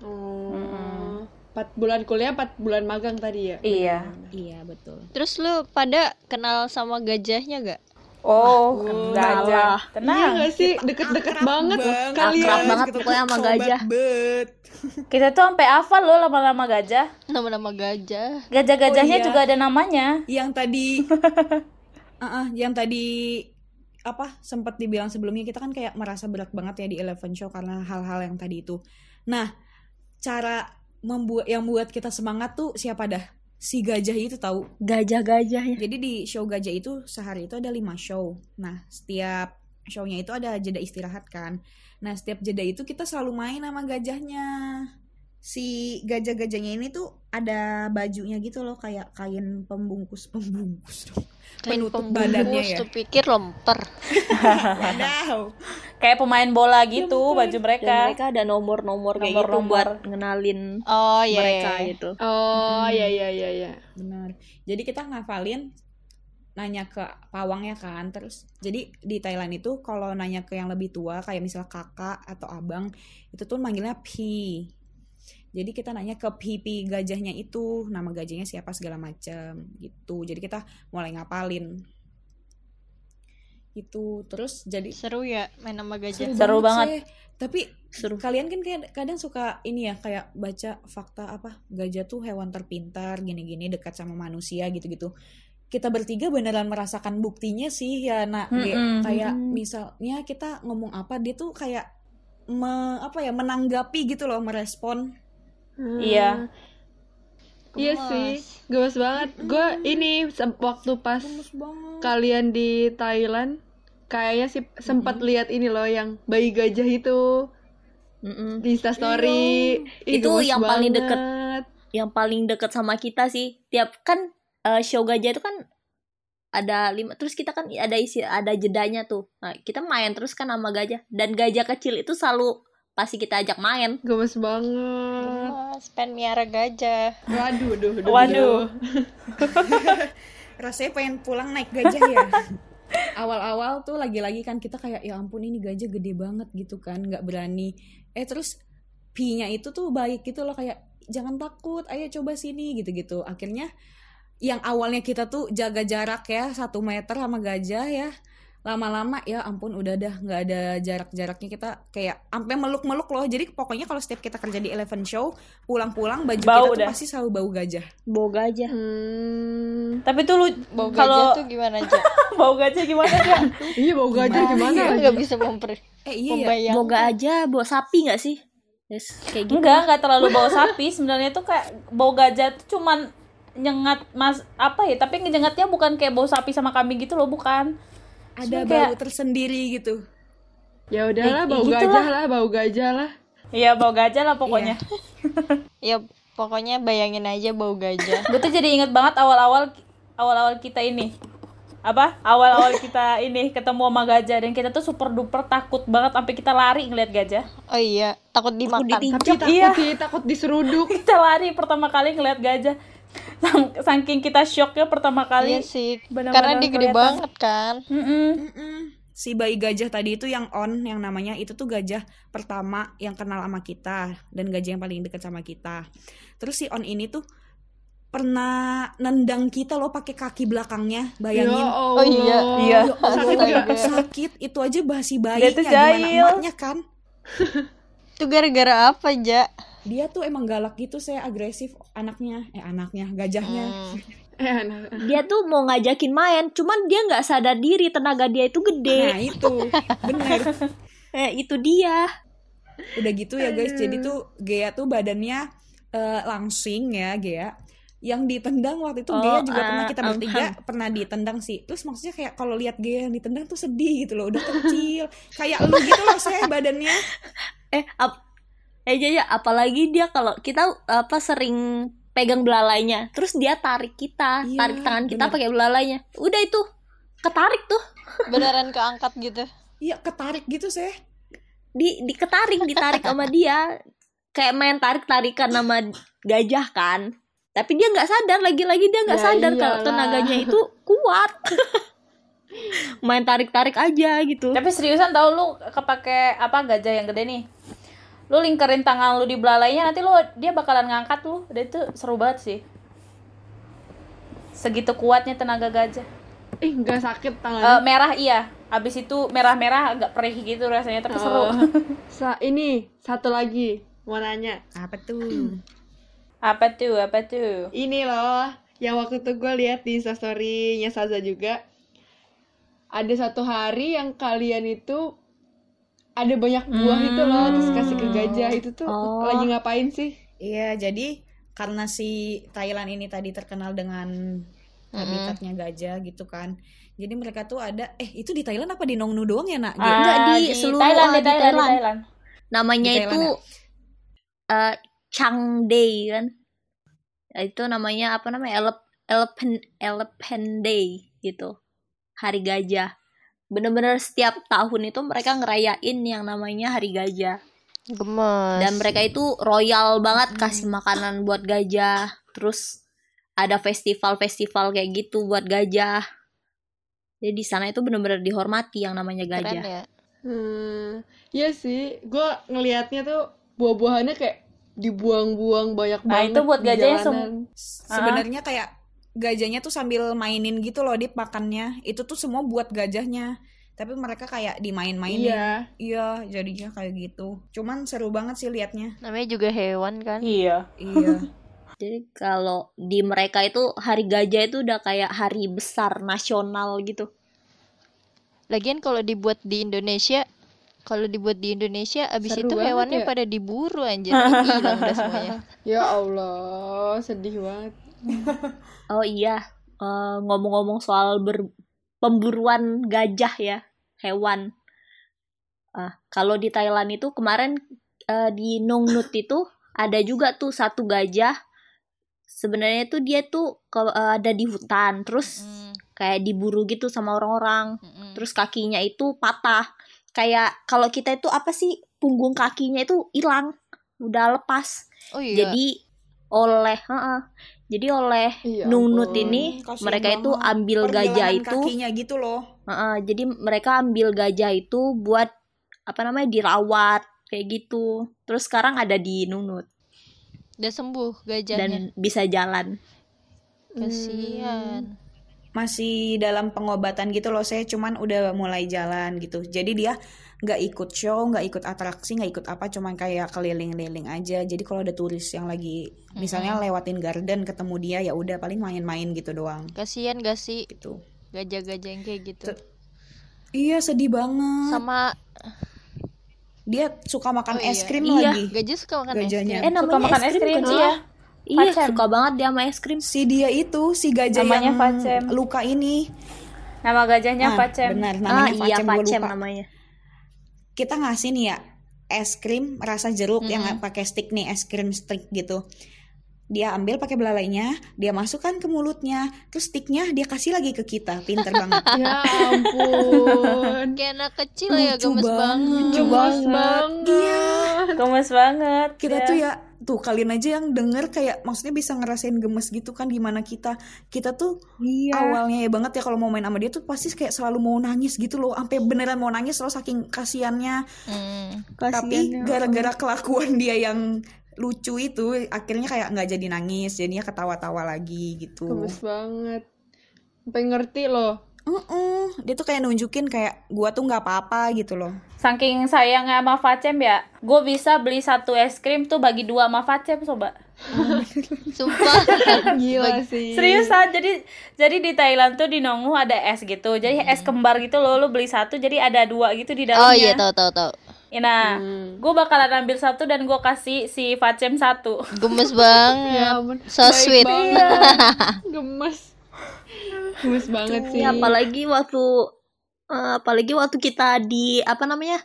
Oh. 4 bulan kuliah, 4 bulan magang tadi ya? Iya. iya betul Terus lu pada kenal sama gajahnya gak? Oh, Salah. gajah. Iya Tenang. gak sih? Deket-deket banget kalian. Akrab banget pokoknya sama gajah. bet Kita tuh sampai hafal loh lama-lama gajah. Nama-nama gajah. Gajah-gajahnya Oh, iya. juga ada namanya. yang tadi Ah, ah, yang tadi apa sempat dibilang sebelumnya kita kan kayak merasa berat banget ya di Eleven Show karena hal-hal yang tadi itu. Nah, cara membuat yang membuat kita semangat tuh siapa dah? Si gajah itu tahu. Gajah-gajahnya. Jadi di show gajah itu sehari itu ada lima show. Nah, setiap shownya itu ada jeda istirahat kan. Nah, setiap jeda itu kita selalu main sama gajahnya. Si gajah-gajahnya ini tuh ada bajunya gitu loh kayak kain pembungkus pembungkus dong. Kain Penutup badannya pembungkus ya. tuh pikir lemper. Kayak pemain bola gitu baju Dan mereka. mereka ada nomor-nomor kayak gitu Nomor-nomor. buat ngenalin Oh iya. mereka iya. gitu. Oh, iya iya iya iya. Benar. Jadi kita ngafalin nanya ke pawangnya kan terus jadi di Thailand itu kalau nanya ke yang lebih tua kayak misalnya kakak atau abang itu tuh manggilnya pi jadi kita nanya ke pipi gajahnya itu nama gajahnya siapa segala macam gitu jadi kita mulai ngapalin itu terus jadi Seru ya main sama gajah. Seru banget. sih. tapi Seru. kalian kan kayak kadang suka ini ya kayak baca fakta apa gajah tuh hewan terpintar gini-gini dekat sama manusia gitu-gitu kita bertiga beneran merasakan buktinya sih ya nak Ge. Mm-mm. kayak Mm. misalnya kita ngomong apa dia tuh kayak me- apa ya menanggapi gitu loh merespon Hmm. Iya. Iya sih, gemes banget. Gue ini sem- waktu pas banget kalian di Thailand, kayaknya sih sempat lihat ini loh yang bayi gajah itu Mm-mm. di Instastory. Ih, Itu yang paling deket. banget. yang paling deket sama kita sih tiap kan eh, show gajah itu kan ada lima terus kita kan ada isi ada jedanya tuh nah, kita main terus kan sama gajah dan gajah kecil itu selalu pasti kita ajak main Gemes banget. Mas, pengen miara gajah. Waduh, duh, duh, Waduh. rasanya pengen pulang naik gajah ya awal-awal tuh lagi-lagi kan kita kayak ya ampun ini gajah gede banget gitu kan nggak berani eh terus pi-nya itu tuh baik gitu loh kayak jangan takut ayo coba sini gitu-gitu akhirnya yang awalnya kita tuh jaga jarak ya satu meter sama gajah ya lama-lama ya ampun udah dah nggak ada jarak-jaraknya kita kayak sampai meluk-meluk loh jadi pokoknya kalau setiap kita kerja di Eleven Show pulang-pulang baju Bau kita tuh dah. pasti selalu bau gajah bawa gajah Hmm. Tapi tuh lu Bau gajah kalau tuh gimana aja? bau gajah gimana ya? Iya, bau gajah gimana? Nggak bisa memper eh iya ya membayangkan. bawa aja bawa sapi nggak sih yes, kayak gitu Enggak, enggak terlalu bau sapi. Sebenarnya tuh kayak bau gajah tuh cuman nyengat mas apa ya? Tapi nyengatnya bukan kayak bau sapi sama kambing gitu loh, bukan. Ada Cuma bau kayak- tersendiri gitu Ya udahlah, Eh, bau gitu gajah lah. lah, bau gajah lah. Iya, bau gajah lah pokoknya. Ya pokoknya bayangin aja bau gajah. Gue tuh jadi inget banget awal-awal awal-awal kita ini. Apa? Awal-awal kita ini ketemu sama gajah dan kita tuh super duper takut banget sampai kita lari ngeliat gajah. Oh iya, takut dimakan. ditinju. Tapi takut Iya. takut diseruduk. Kita lari pertama kali ngeliat gajah. Saking kita shocknya pertama Iya kali. sih, benar-benar karena dia gede banget kan. Mm-mm. Mm-mm. si bayi gajah tadi itu yang on yang namanya itu tuh gajah pertama yang kenal sama kita dan gajah yang paling dekat sama kita terus si on ini tuh pernah nendang kita loh pakai kaki belakangnya bayangin Ya Allah. Oh iya. Iya. Ya Allah, Sakit nggak? sakit itu aja basi bayinya tuh gimana emaknya kan Itu gara-gara apa, Ja? Dia tuh emang galak gitu saya agresif anaknya. Eh anaknya. Gajahnya. Hmm. Eh, anak. dia tuh mau ngajakin main cuman dia nggak sadar diri tenaga dia itu nah gede itu. Bener. Eh, itu dia. Udah gitu ya guys. Jadi tuh Gea tuh badannya eh, langsing ya Gea. Yang ditendang waktu itu Oh, Gea juga ah, pernah kita um, bertiga pernah ditendang sih. Terus maksudnya kayak kalau lihat Gea yang ditendang tuh sedih gitu loh. Udah kecil. Kayak lu gitu loh saya badannya. Eh ap eh Jaja, apalagi dia kalau kita apa sering pegang belalainya. Terus dia tarik kita. Iya, tarik tangan kita pakai belalainya. Udah itu. Ketarik tuh. Beneran keangkat gitu. iya ketarik gitu saya di diketarik ditarik sama dia. Kayak main tarik tarikan sama gajah kan. Tapi dia nggak sadar. Lagi-lagi dia nggak Ya sadar kalau tenaganya itu kuat. Main tarik tarik aja gitu. Tapi seriusan tau lu kepake apa gajah yang gede nih. Lu lingkarin tangan lu di belalainya nanti lu dia bakalan ngangkat lu. Udah itu seru banget sih. Segitu kuatnya tenaga gajah. Ih, nggak sakit Eh, tangan. merah iya. Abis itu merah-merah agak perih gitu rasanya tapi seru. Oh. Sa ini satu lagi mau nanya. apa tuh Apa tuh? Apa tuh? Ini loh, yang waktu itu gue lihat di instastory-nya Saza juga. Ada satu hari yang kalian itu ada banyak buah itu loh, terus kasih ke gajah. Itu tuh Oh. lagi ngapain sih? iya jadi karena si Thailand ini tadi terkenal dengan habitatnya gajah gitu kan jadi mereka tuh ada eh itu di Thailand apa di Nongnu doang ya nak? Ah, Enggak, di seluruh- Thailand, di ah, di Thailand, di Thailand. Thailand. namanya Di itu Thailand eh Changday kan Ya, itu namanya apa namanya Elep Elephant Elephant Day gitu hari gajah bener-bener setiap tahun itu mereka ngerayain yang namanya hari gajah Gemes. dan mereka itu royal banget kasih makanan buat gajah terus ada festival-festival kayak gitu buat gajah Jadi di sana itu benar-benar dihormati yang namanya Keren gajah. ya. Hmm, iya sih. Gue ngelihatnya tuh buah-buahannya kayak dibuang-buang banyak Nah, banget itu buat di gajahnya jalanan. Sebenarnya kayak gajahnya tuh sambil mainin gitu loh di pakannya. Itu tuh semua buat gajahnya. Tapi mereka kayak dimain-mainin. Iya. Iya, jadinya kayak gitu. Cuman seru banget sih liatnya. Namanya juga hewan kan. Iya. Iya. Jadi kalau di mereka itu hari gajah itu udah kayak hari besar nasional gitu. Lagian kalau dibuat di Indonesia, kalau dibuat di Indonesia abis Seru itu hewannya ya. pada diburu anjir, hilang semuanya. Ya Allah, sedih banget. Oh iya, eh, ngomong-ngomong soal ber- pemburuan gajah ya, hewan. Ah, kalau di Thailand itu kemarin eh, di Nong Nut itu ada juga tuh satu gajah. Sebenarnya tuh dia tuh ke- eh, ada di hutan, terus Hmm, kayak diburu gitu sama orang-orang. mm-mm. Terus kakinya itu patah. Kayak kalau kita itu apa sih punggung kakinya itu hilang, udah lepas. Oh iya. Jadi oleh, heeh. jadi oleh Iya Nunut ini Kasian mereka itu ambil gajah itu, kakinya gitu loh. heeh, jadi mereka ambil gajah itu buat apa namanya dirawat kayak gitu. Terus sekarang ada di Nunut udah sembuh dan gajahnya. bisa jalan. Kasihan. Masih dalam pengobatan gitu loh, saya cuman udah mulai jalan gitu. Jadi dia nggak ikut show, nggak ikut atraksi, nggak ikut apa, cuman kayak keliling-liling aja. Jadi kalau ada turis yang lagi misalnya lewatin garden ketemu dia ya udah paling main-main gitu doang. Kasihan gak sih Gitu. gajah-gajah yang kayak gitu. Tuh. Iya sedih banget. Sama Dia suka makan Oh, iya. es krim Iya. lagi. gajah suka makan es Gajahnya. krim. Eh namanya Suka makan es es krim, krim, bukan sih? iya. Iya, Facem. suka banget dia sama es krim. Si dia itu, si gajah Namanya yang Facem. luka ini. Nama gajahnya Ah, Facem. Benar, Ah namanya iya Facem, Pacem lupa. namanya. Kita ngasih nih ya es krim rasa jeruk yang pakai stick nih es krim stick gitu dia ambil pakai belalainya dia masukkan ke mulutnya terus sticknya dia kasih lagi ke kita pinter banget Ya ampun. Kayak anak kecil ya Lucu gemes banget. banget. Gemes banget. iya Gemes banget. kita ya. tuh ya tuh kalian aja yang denger kayak maksudnya bisa ngerasain gemes gitu kan gimana kita kita tuh Iya. awalnya ya banget ya kalau mau main sama dia tuh pasti kayak selalu mau nangis gitu loh sampai beneran mau nangis loh saking kasihannya Hmm. tapi ya. gara-gara kelakuan dia yang lucu itu akhirnya kayak nggak jadi nangis jadinya ketawa-tawa lagi gitu Gemes banget. Sampai ngerti loh. Mm-mm. dia tuh kayak nunjukin kayak gua tuh nggak apa-apa gitu loh Saking sayangnya sama Facem ya, gue bisa beli satu es krim tuh bagi dua sama Facem coba. Sumpah. Gila sih. Seriusan, jadi jadi di Thailand tuh di Nongnu ada es gitu. Jadi es kembar gitu loh, lo beli satu jadi ada dua gitu di dalamnya. oh iya tahu tahu tahu. Nah, Hmm. gue bakalan ambil satu dan gue kasih si Facem satu. Gemes banget. Ya. So Baik sweet. banget. Gemes. Gemes banget sih. Apalagi waktu eh, apalagi waktu kita di apa namanya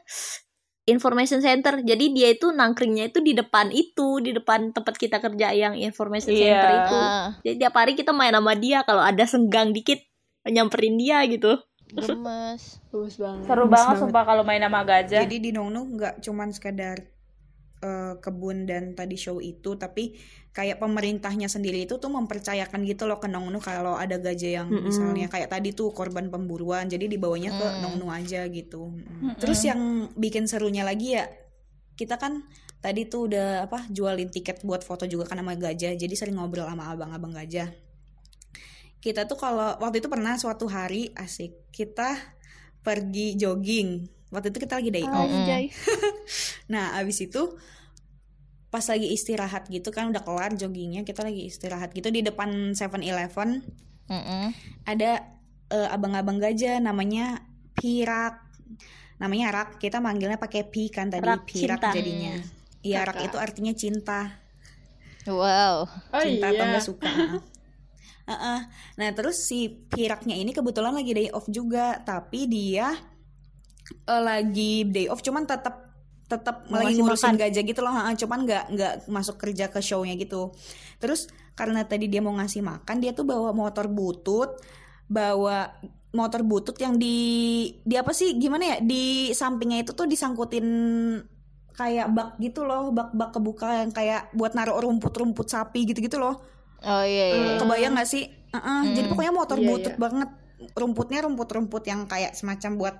information center. Jadi dia itu nangkringnya itu di depan itu, di depan tempat kita kerja yang information Iya. center itu. Ah, Jadi tiap hari kita main sama dia kalau ada senggang dikit nyamperin dia gitu. gemes. Gemes banget. Seru Gemes banget banget. sumpah kalau main sama gajah. jadi di Nongnu nggak cuman sekedar eh, kebun dan tadi show itu tapi kayak pemerintahnya sendiri itu tuh mempercayakan gitu loh ke Nongnu kalau ada gajah yang Mm-mm. misalnya kayak tadi tuh korban pemburuan jadi dibawanya ke Mm. Nongnu aja gitu Mm. Mm-mm. terus yang bikin serunya lagi ya kita kan tadi tuh udah apa jualin tiket buat foto juga kan sama gajah jadi sering ngobrol sama abang-abang gajah kita tuh kalau waktu itu pernah suatu hari asik kita pergi jogging waktu itu kita lagi day off Anjay. Nah, abis itu pas lagi istirahat gitu kan udah kelar joggingnya kita lagi istirahat gitu di depan 7-Eleven Mm-mm. ada eh, abang-abang gajah namanya Pirak namanya Rak kita manggilnya pakai Pi kan tadi Rak, Pirak cinta. jadinya iya Rak itu artinya cinta Wow. Oh cinta atau iya. enggak suka Heeh. nah terus si Piraknya ini kebetulan lagi day off juga tapi dia eh, lagi day off cuman tetap tetap lagi ngurusin makan. gajah gitu loh cuman nggak nggak masuk kerja ke shownya gitu terus karena tadi dia mau ngasih makan dia tuh bawa motor butut bawa motor butut yang di di apa sih gimana ya di sampingnya itu tuh disangkutin kayak bak gitu loh bak-bak kebuka yang kayak buat naruh rumput-rumput sapi gitu-gitu loh Oh iya iya. kebayang nggak sih Heeh, jadi pokoknya motor Iya, butut iya. banget rumputnya rumput-rumput yang kayak semacam buat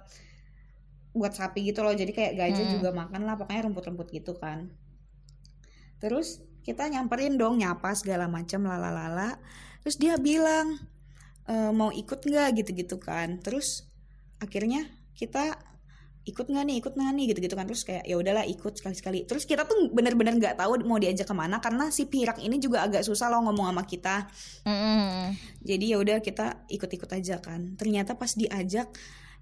buat sapi gitu loh. Jadi kayak gajah Hmm. juga makan lah pokoknya rumput-rumput gitu kan. Terus kita nyamperin dong nyapa segala macam lalalala. Terus dia bilang "E, mau ikut nggak? gitu-gitu kan. Terus akhirnya kita ikut nggak nih ikut nggak nih? gitu-gitu kan. Terus kayak ya udahlah ikut sekali-sekali. Terus kita tuh bener-bener nggak tahu mau diajak ke mana karena si pirak ini juga agak susah loh ngomong sama kita. Mm-mm. jadi ya udah kita ikut-ikut aja kan. Ternyata pas diajak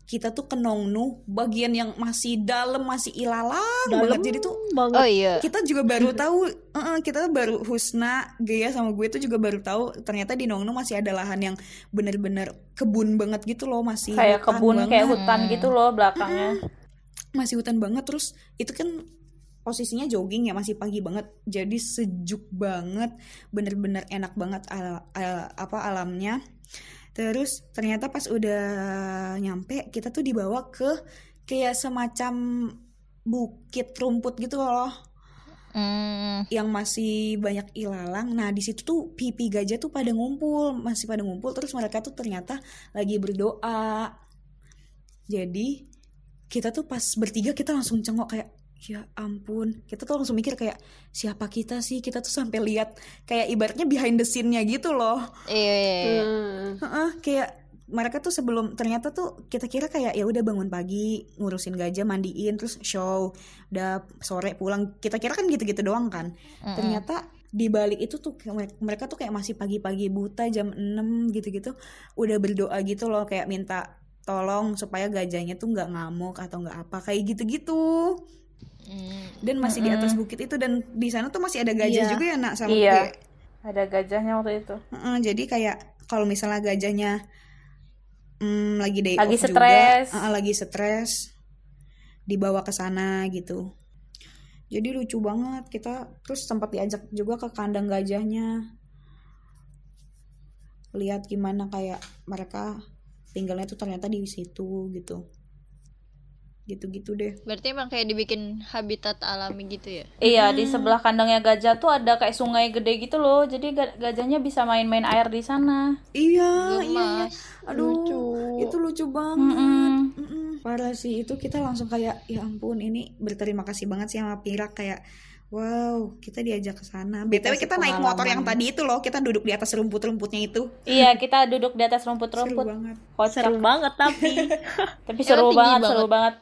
kita tuh ke Nongnu bagian yang masih dalam masih ilalang banget jadi tuh banget. Oh iya. kita juga baru tahu eh, kita tuh baru Husna Gaya sama gue tuh juga baru tahu ternyata di Nongnu masih ada lahan yang bener-bener kebun banget gitu loh masih kayak hutan kebun kayak banget. hutan gitu loh belakangnya masih hutan banget terus itu kan posisinya jogging ya masih pagi banget jadi sejuk banget bener-bener enak banget al- al- apa alamnya terus ternyata pas udah nyampe kita tuh dibawa ke kayak semacam bukit rumput gitu loh Mm. yang masih banyak ilalang. Nah, di situ tuh pipi gajah tuh pada ngumpul, masih pada ngumpul terus mereka tuh ternyata lagi berdoa. Jadi, kita tuh pas bertiga kita langsung cengok kayak ya ampun. Kita tuh langsung mikir kayak siapa kita sih? Kita tuh sampai lihat kayak ibaratnya behind the scene-nya gitu loh. Iya, iya, iya. Hmm. Heeh, kayak mereka tuh sebelum ternyata tuh kita kira kayak ya udah bangun pagi ngurusin gajah mandiin terus show udah sore pulang kita kira kan gitu-gitu doang kan Mm-mm. ternyata di balik itu tuh mereka tuh kayak masih pagi-pagi buta jam 6 gitu-gitu udah berdoa gitu loh kayak minta tolong supaya gajahnya tuh nggak ngamuk atau nggak apa kayak gitu-gitu Mm. dan masih di atas bukit itu dan di sana tuh masih ada gajah Iya. juga ya nak sama Iya. kayak ada gajahnya waktu itu Heeh, jadi kayak kalau misalnya gajahnya mm, lagi day Lagi off stres. juga, heeh, lagi stres, dibawa ke sana gitu. Jadi lucu banget kita terus sempat diajak juga ke kandang gajahnya. Lihat gimana kayak mereka tinggalnya tuh ternyata di situ gitu. Gitu-gitu deh. Berarti emang kayak dibikin habitat alami gitu ya? Iya, di sebelah kandangnya gajah tuh ada kayak sungai gede gitu loh. Jadi ga- gajahnya bisa main-main air di sana. Iya, iya, iya. Gemas. Aduh, Lucu. itu lucu banget. Mm-mm. Mm-mm. Parah sih itu kita langsung kayak ya ampun ini berterima kasih banget sih sama Pirak kayak wow kita diajak ke sana. BTW kita naik motor yang tadi itu loh kita duduk di atas rumput-rumputnya itu Iya, kita duduk di atas seru rumput-rumput. banget. Kocak. Seru banget tapi Tapi seru banget, banget? seru banget.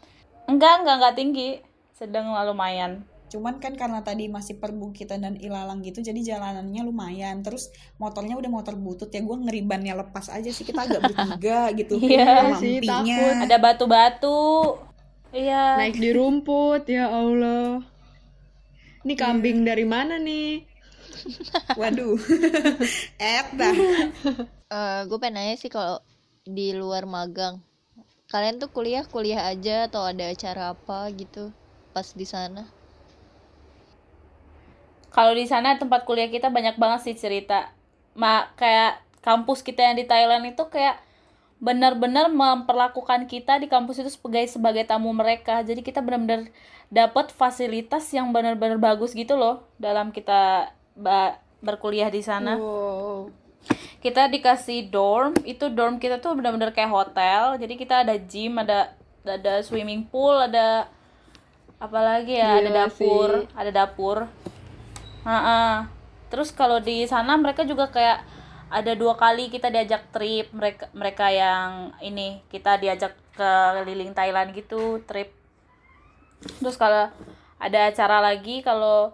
Enggak, enggak, enggak tinggi. Sedang lah lumayan. Cuman kan karena tadi masih perbukitan dan ilalang gitu jadi jalanannya lumayan. Terus motornya udah motor butut ya gue ngeribannya lepas aja sih kita agak bertiga gitu. Iya sih, takut. Ada batu-batu. Iya. Naik di rumput, ya Allah. Ini kambing dari mana nih? Waduh. Eh dah. Eh, gue pengen nanya sih kalau di luar magang, kalian tuh kuliah kuliah aja atau ada acara apa gitu pas di sana? Kalau di sana tempat kuliah kita banyak banget sih cerita. Ma kayak kampus kita yang di Thailand itu kayak benar-benar memperlakukan kita di kampus itu sebagai sebagai tamu mereka. Jadi kita benar-benar dapat fasilitas yang benar-benar bagus gitu loh dalam kita berkuliah di sana. Wow. Kita dikasih dorm, itu dorm kita tuh benar-benar kayak hotel. Jadi kita ada gym, ada ada swimming pool, ada apa lagi ya, ada Gila dapur, sih. ada dapur. Ha-ha. Terus kalau di sana mereka juga kayak ada dua kali kita diajak trip mereka mereka yang ini kita diajak ke keliling Thailand gitu trip. Terus kalau ada acara lagi kalau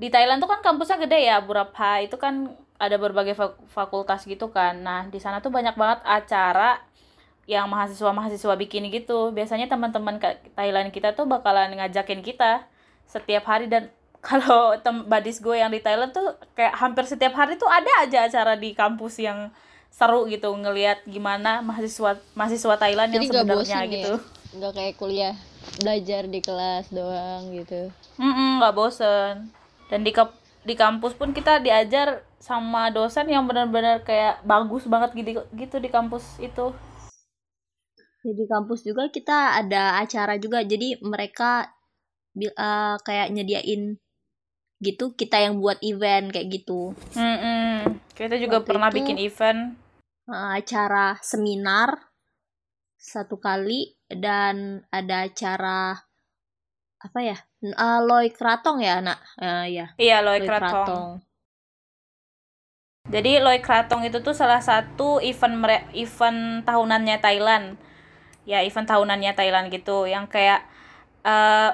di Thailand tuh kan kampusnya gede ya Burapha itu kan ada berbagai fak- fakultas gitu kan. Nah di sana tuh banyak banget acara yang mahasiswa-mahasiswa bikin gitu. Biasanya teman-teman Thailand kita tuh bakalan ngajakin kita setiap hari dan kalau tem badis gue yang di Thailand tuh kayak hampir setiap hari tuh ada aja acara di kampus yang seru gitu ngelihat gimana mahasiswa mahasiswa Thailand yang Jadi nggak sebenarnya bosan gitu. ya? Nggak kayak kuliah belajar di kelas doang gitu. Mm-mm, nggak bosen dan di di kampus pun kita diajar sama dosen yang benar-benar kayak bagus banget gitu gitu di kampus itu di kampus juga kita ada acara juga jadi mereka eh, kayak nyediain gitu kita yang buat event kayak gitu Mm-mm. kita juga Waktu pernah itu- bikin event eh, acara seminar satu kali dan ada acara apa ya? Uh, Loy Kratong ya, anak. Uh, ya. Iya, Loy Loy Kratong. Jadi Loy Kratong itu tuh salah satu event mere- event tahunannya Thailand. Ya, event tahunannya Thailand gitu yang kayak eh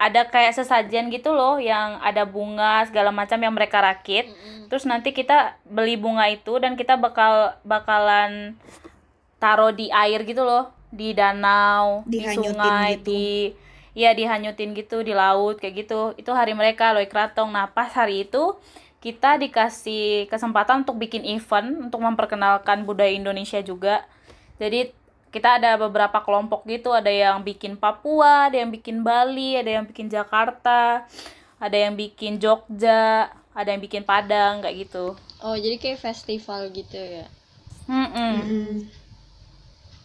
ada kayak sesajen gitu loh yang ada bunga segala macam yang mereka rakit. Terus nanti kita beli bunga itu dan kita bakal bakalan taruh di air gitu loh, di danau, di sungai, gitu. di ya dihanyutin gitu di laut kayak gitu. Itu hari mereka Loy Kratong. Nah, pas hari itu kita dikasih kesempatan untuk bikin event untuk memperkenalkan budaya Indonesia juga. Jadi kita ada beberapa kelompok gitu, ada yang bikin Papua, ada yang bikin Bali, ada yang bikin Jakarta, ada yang bikin Jogja, ada yang bikin Padang kayak gitu. Oh, jadi kayak festival gitu ya. Mm-mm.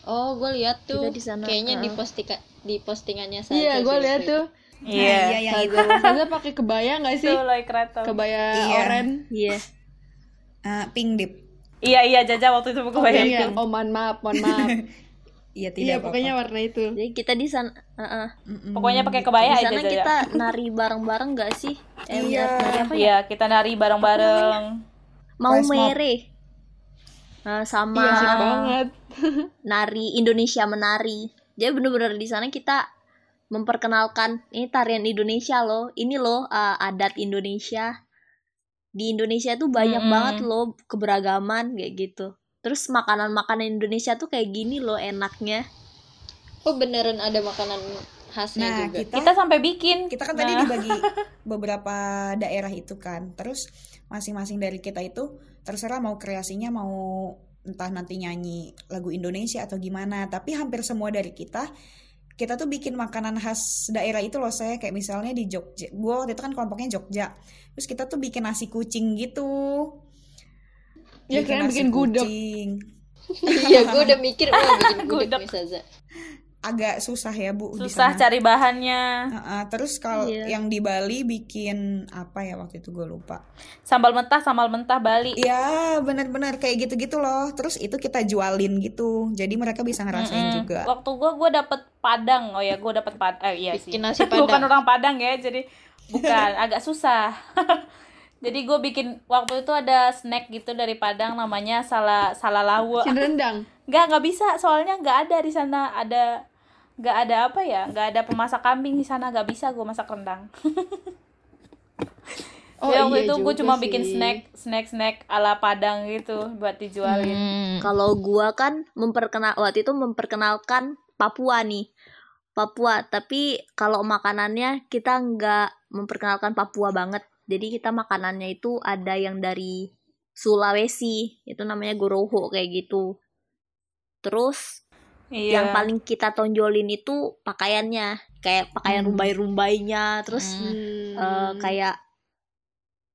Oh, gue lihat tuh. Kita di sana, Kayaknya di uh-uh. postika di postingannya saja. Iya, gue lihat tuh. Nah, Iya. iya yang itu. Saza, Saza pakai kebaya nggak sih? Kratong. Kebaya Iya. oren. Iya. Eh, pink dip. Iya iya Jaja waktu itu Oh, kebayang iya. itu. oh mohon maaf, mohon maaf. Iya tidak iya, pokoknya warna itu. Jadi kita di sana uh-uh. Mm-mm. Pokoknya pakai kebaya di aja sana Jaja. kita nari bareng-bareng gak sih? Eh, Iya. nari apa ya? Iya, kita nari bareng-bareng. Mau mere. Nah, sama Iya, asik banget. nari Indonesia menari. Jadi bener-bener di sana kita memperkenalkan ini tarian Indonesia loh. Ini loh uh, adat Indonesia. Di Indonesia tuh banyak Mm-mm. banget loh keberagaman kayak gitu. Terus makanan-makanan Indonesia tuh kayak gini loh enaknya. Oh, beneran ada makanan khasnya Nah, juga. kita Kita sampai bikin. kita kan tadi Nah. dibagi beberapa daerah itu kan terus masing-masing dari kita itu terserah mau kreasinya mau entah nanti nyanyi lagu Indonesia atau gimana tapi hampir semua dari kita kita tuh bikin makanan khas daerah itu loh saya kayak misalnya di Jogja gue waktu itu kan kelompoknya Jogja terus kita tuh bikin nasi kucing gitu Ya, kalian nasi bikin gudeg. Iya, gue udah mikir oh bikin gudeg Gudeg. nih Saza. Agak susah ya bu di Susah sana. cari bahannya. Heeh, terus kalau Iya. yang di Bali bikin apa ya waktu itu gue lupa Sambal mentah, sambal mentah Bali. Iya benar-benar kayak gitu-gitu loh. Terus itu kita jualin gitu. Jadi mereka bisa ngerasain Mm-mm. juga. Waktu gua gua dapet Padang. Oh ya, gua dapet Padang. Eh, iya sih. Bikin nasi Bukan Padang. orang Padang ya, jadi bukan agak susah. jadi gue bikin waktu itu ada snack gitu dari Padang namanya salah salah lawa. Rendang. Nggak nggak bisa, soalnya nggak ada di sana ada nggak ada apa ya, nggak ada pemasak kambing di sana, nggak bisa gue masak rendang. Oh, Jadi waktu iya itu gue cuma bikin sih. snack snack snack ala Padang gitu buat dijualin. Hmm. Kalau gua kan memperkenal waktu itu memperkenalkan Papua nih. Papua, tapi kalau makanannya kita nggak memperkenalkan Papua banget. Jadi kita makanannya itu ada yang dari Sulawesi, itu namanya goroho kayak gitu. Terus Iya. yang paling kita tonjolin itu pakaiannya, kayak pakaian Hmm. rumbai-rumbainya, terus Hmm. eh, kayak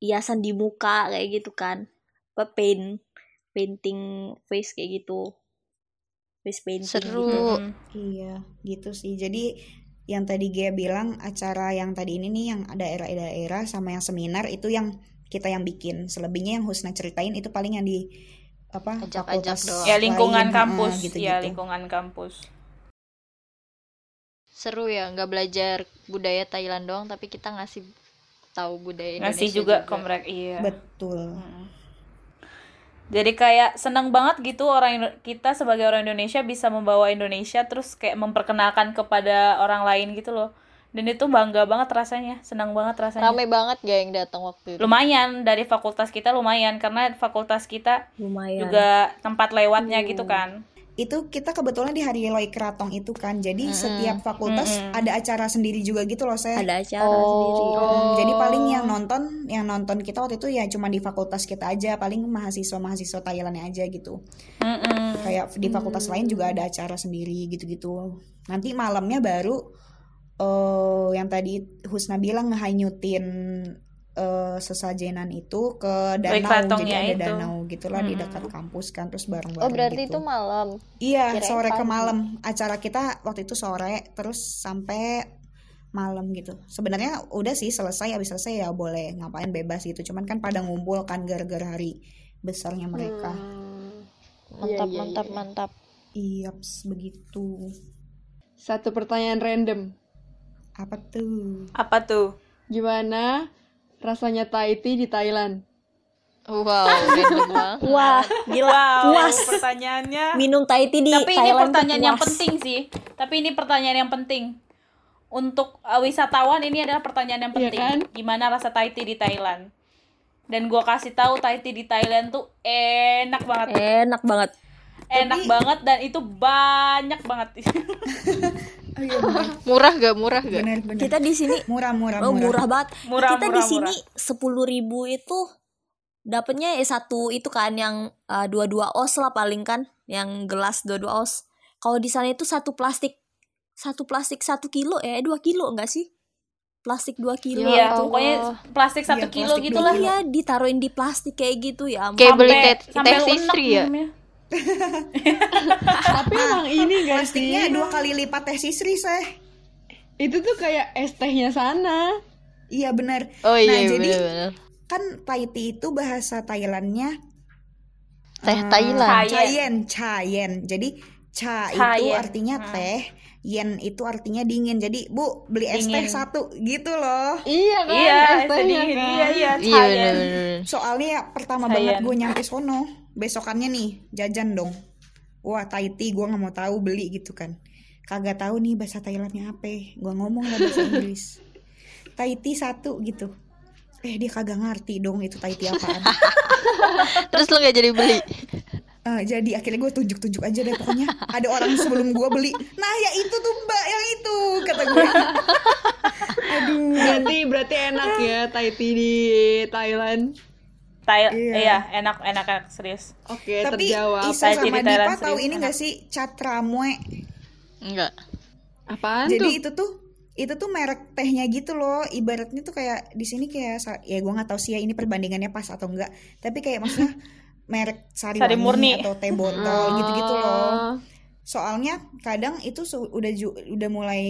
hiasan di muka kayak gitu kan apa paint painting face kayak gitu face painting Seru. gitu. Iya, gitu sih. Jadi yang tadi Gia bilang acara yang tadi ini nih yang daerah-daerah sama yang seminar itu yang kita yang bikin. Selebihnya yang Husna ceritain itu paling yang di apa Ajak-ajak doang. Ya lingkungan lain, kampus, heeh, gitu-gitu. ya lingkungan kampus. Seru ya, nggak belajar budaya Thailand doang, tapi kita ngasih tahu budaya Indonesia Ngasih juga ke mereka, iya. Betul. Mm. Jadi kayak seneng banget gitu orang kita sebagai orang Indonesia bisa membawa Indonesia terus kayak memperkenalkan kepada orang lain gitu loh. Dan itu bangga banget rasanya, senang banget rasanya. Rame banget gak yang datang waktu itu? Lumayan dari fakultas kita lumayan karena fakultas kita lumayan juga tempat lewatnya gitu kan. Itu kita kebetulan di hari Loy Keraton itu kan. Jadi Mm-mm. setiap fakultas Mm-mm. ada acara sendiri juga gitu loh saya. ada acara Oh. sendiri Hmm, Jadi paling yang nonton, yang nonton kita waktu itu ya cuma di fakultas kita aja, paling mahasiswa-mahasiswa Thailandnya aja gitu. Mm-mm. Kayak di fakultas lain juga ada acara sendiri gitu-gitu. Nanti malamnya baru eh yang tadi Husna bilang ngehanyutin eh, sesajenan itu ke danau. Jadi ada itu. danau gitulah di Mm-mm. dekat kampus kan terus bareng-bareng Oh berarti gitu. itu malam. Iya, Kirain sore ke malam. Acara kita waktu itu sore terus sampai malam gitu. Sebenarnya udah sih selesai habis selesai ya boleh ngapain bebas gitu. Cuman kan pada ngumpul kan gara-gara hari besarnya mereka. Hmm. Mantap, iya, mantap, iya. mantap. Iya, begitu. Satu pertanyaan random. Apa tuh? Apa tuh? Gimana rasanya Thai tea di Thailand? Wow. Wah, gila Wow, puas. pertanyaannya. Minum Thai tea di Tapi ini Thailand tuh pertanyaan yang penting sih. Tapi ini pertanyaan yang penting. Untuk uh, wisatawan ini adalah pertanyaan yang Iya penting. kan? Gimana rasa Thai tea di Thailand? Dan gua kasih tahu Thai tea di Thailand tuh enak banget. Enak banget. enak banget dan itu banyak banget. Oh iya. Murah gak? Murah gak? Benar, benar. Kita di sini murah, murah, oh, murah. murah banget. Murah, Kita di sini sepuluh ribu itu dapatnya ya satu itu kan yang uh, dua-dua os lah paling kan, yang gelas dua-dua os. Kalau di sana itu satu plastik satu plastik satu kilo eh dua kilo enggak sih? Plastik dua kilo. Ya Iya, Allah. pokoknya plastik satu Iya, kilo plastik gitu dua lah. kilo. Iya, ditaruhin di plastik kayak gitu ya. Kayak beli teh, istri ya? Tapi emang ini gak sih? Plastiknya dua kali lipat teh sisri, Seh. Itu tuh kayak es tehnya sana. Iya benar. Oh Nah, iya, jadi bener-bener. kan Thai tea itu bahasa Thailandnya Teh eh, Thailand. Thai- Chayen, chayen. Jadi cha itu Chayen. artinya Hmm. teh, yen itu artinya dingin. Jadi, Bu, beli es teh satu gitu loh. Iya kan? Iya, es itu tehnya dingin. kan? Iya, iya, Iya Thailand. bener-bener. Soalnya ya, pertama Chayen. banget gue nyampe sono, besokannya nih jajan dong. Wah, Thai tea gue nggak mau tahu beli gitu kan. Kagak tahu nih bahasa Thailandnya apa. Gue ngomong lah bahasa Inggris. Thai tea satu gitu. Eh dia kagak ngerti dong itu Thai tea apaan. Terus lu gak jadi beli? Eh, jadi akhirnya gue tunjuk-tunjuk aja deh pokoknya ada orang sebelum gue beli nah ya itu tuh mbak yang itu kata gue aduh Berarti berarti enak ya Thai tea di Thailand. Thai- Iya. iya, enak enak enak serius. Oke, tapi terjawab. Isa sama di Thailand Dipa tahu serius ini enak. gak sih catramue Enggak. Apaan jadi tuh? itu tuh itu tuh merek tehnya gitu loh ibaratnya tuh kayak di sini kayak ya gue nggak tahu sih ya ini perbandingannya pas atau enggak tapi kayak maksudnya merek sari, Sari murni. atau teh botol gitu-gitu loh Oh. Soalnya kadang itu udah ju- udah mulai